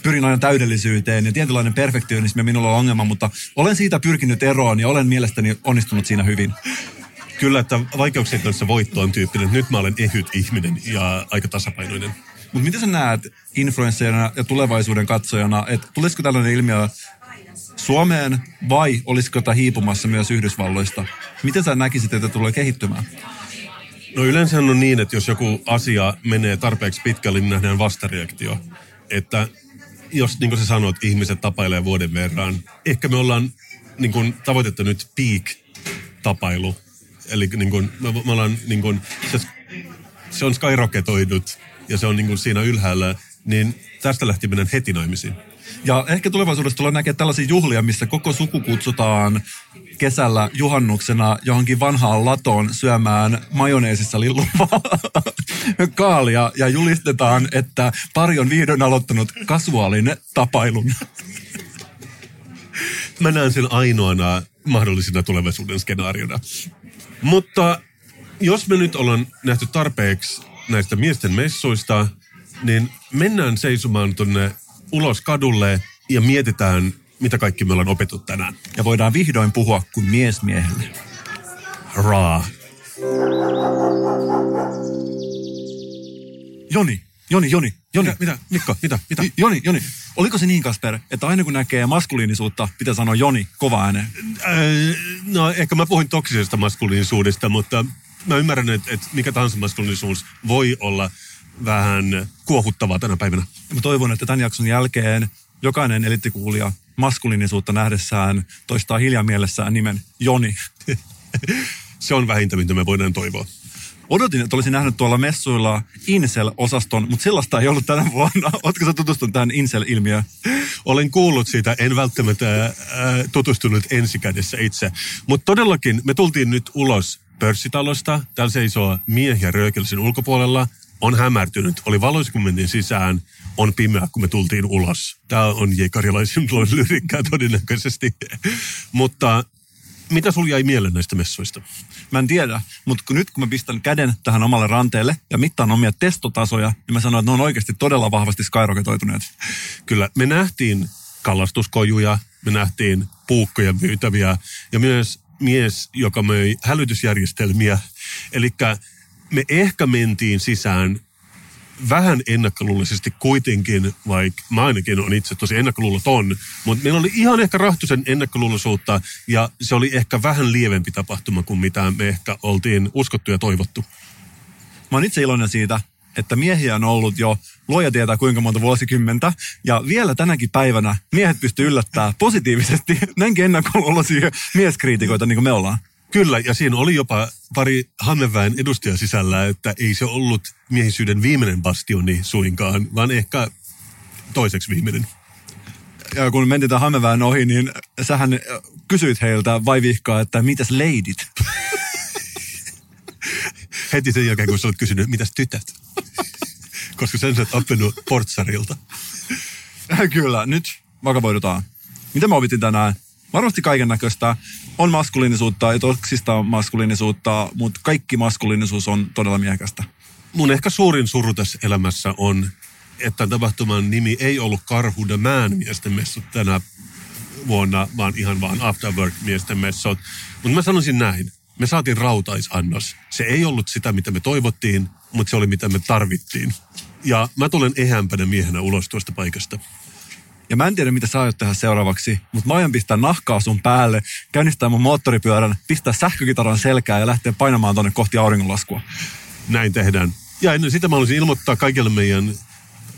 pyrin aina täydellisyyteen ja tietynlainen perfektionismi minulla on ongelma, mutta olen siitä pyrkinyt eroon ja olen mielestäni onnistunut siinä hyvin. Kyllä, että vaikeuksien kanssa voitto on tyyppinen. Nyt mä olen ehyt ihminen ja aika tasapainoinen. Mutta miten sä näet influencerina ja tulevaisuuden katsojana, että tulisiko tällainen ilmiö Suomeen vai olisiko tämä hiipumassa myös Yhdysvalloista? Miten sä näkisit, että tulee kehittymään? No yleensä on niin, että jos joku asia menee tarpeeksi pitkälle, niin nähdään vastareaktio. Että jos niin kuin sä sanoit, ihmiset tapailee vuoden verran, ehkä me ollaan niin kuin, tavoitettu nyt peak-tapailu. Eli niin kuin, me, me ollaan, niin kuin, se, se on skyroketoidut ja se on niin kuin siinä ylhäällä, niin tästä lähti mennään heti naimisiin. Ja ehkä tulevaisuudessa tulee näkemään tällaisia juhlia, missä koko suku kutsutaan kesällä juhannuksena johonkin vanhaan latoon syömään majoneesissa lilluvaa kaalia ja julistetaan, että pari on vihdoin aloittanut kasuaalin tapailun. Mä näen sen ainoana mahdollisena tulevaisuuden skenaariona. Mutta jos me nyt ollaan nähty tarpeeksi näistä miesten messuista, niin mennään seisomaan tuonne ulos kadulle ja mietitään, mitä kaikki me ollaan opettu tänään. Ja voidaan vihdoin puhua kuin mies miehelle. Raa. Joni, Joni, Joni, Joni. Mitä, mitä, Mikko, mitä, mitä? Joni, Joni. Oliko se niin, Kasper, että aina kun näkee maskuliinisuutta, pitää sanoa Joni kova ääneen? Äh, no ehkä mä puhuin toksisesta maskuliinisuudesta, mutta mä ymmärrän, että, että mikä tahansa maskuliinisuus voi olla vähän kuohuttavaa tänä päivänä. Mä toivon, että tämän jakson jälkeen jokainen elittikuulija maskuliinisuutta nähdessään toistaa hiljaa mielessään nimen Joni. se on vähintä, mitä me voidaan toivoa. Odotin, että olisin nähnyt tuolla messuilla Incel-osaston, mutta sellaista ei ollut tänä vuonna. Oletko sä tutustunut tähän Incel-ilmiöön? Olen kuullut siitä, en välttämättä äh, tutustunut ensikädessä itse. Mutta todellakin me tultiin nyt ulos pörssitalosta. Täällä seisoo miehiä röökelsin ulkopuolella. On hämärtynyt. Oli mentiin sisään. On pimeä, kun me tultiin ulos. Tämä on J. Karjalaisen lyrikkää todennäköisesti. Mutta mitä sulla jäi mieleen näistä messuista? Mä en tiedä, mutta kun nyt kun mä pistän käden tähän omalle ranteelle ja mittaan omia testotasoja, niin mä sanon, että ne on oikeasti todella vahvasti skyroketoituneet. Kyllä, me nähtiin kalastuskojuja, me nähtiin puukkoja myytäviä ja myös mies, joka möi hälytysjärjestelmiä. Eli me ehkä mentiin sisään vähän ennakkoluullisesti kuitenkin, vaikka mä ainakin on itse tosi ennakkoluuloton, mutta meillä oli ihan ehkä rahtusen ennakkoluuloisuutta ja se oli ehkä vähän lievempi tapahtuma kuin mitä me ehkä oltiin uskottu ja toivottu. Mä oon itse iloinen siitä, että miehiä on ollut jo luoja tietää kuinka monta vuosikymmentä. Ja vielä tänäkin päivänä miehet pystyy yllättämään positiivisesti näinkin ennakkoluuloisia mieskriitikoita niin kuin me ollaan. Kyllä, ja siinä oli jopa pari Hanneväen edustajaa sisällä, että ei se ollut miehisyyden viimeinen bastioni suinkaan, vaan ehkä toiseksi viimeinen. Ja kun mentiin tämän Hanneväen ohi, niin sähän kysyit heiltä vaivihkaa, että mitäs leidit? Heti sen jälkeen, kun sä olet kysynyt, mitäs tytöt? Koska sen sä oppinut portsarilta. Kyllä, nyt vakavoidutaan. Mitä me opittiin tänään? Varmasti kaiken näköistä. On maskuliinisuutta ja toksista on maskuliinisuutta, mutta kaikki maskuliinisuus on todella miehekästä. Mun ehkä suurin suru tässä elämässä on, että tapahtuman nimi ei ollut Karhu the Man miesten messut tänä vuonna, vaan ihan vaan Afterwork miesten messut. Mutta mä sanoisin näin. Me saatiin rautaisannos. Se ei ollut sitä, mitä me toivottiin, mutta se oli mitä me tarvittiin. Ja mä tulen ehämpänä miehenä ulos tuosta paikasta. Ja mä en tiedä, mitä sä aiot tehdä seuraavaksi, mutta mä aion pistää nahkaa sun päälle, käynnistää mun moottoripyörän, pistää sähkökitaran selkää ja lähteä painamaan tonne kohti auringonlaskua. Näin tehdään. Ja ennen sitä mä haluaisin ilmoittaa kaikille meidän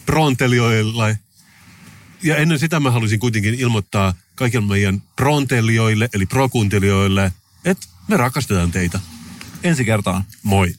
prontelijoille. Ja ennen sitä mä haluaisin kuitenkin ilmoittaa kaikille meidän prontelijoille, eli prokuuntelijoille, että me rakastetaan teitä. Ensi kertaan. Moi.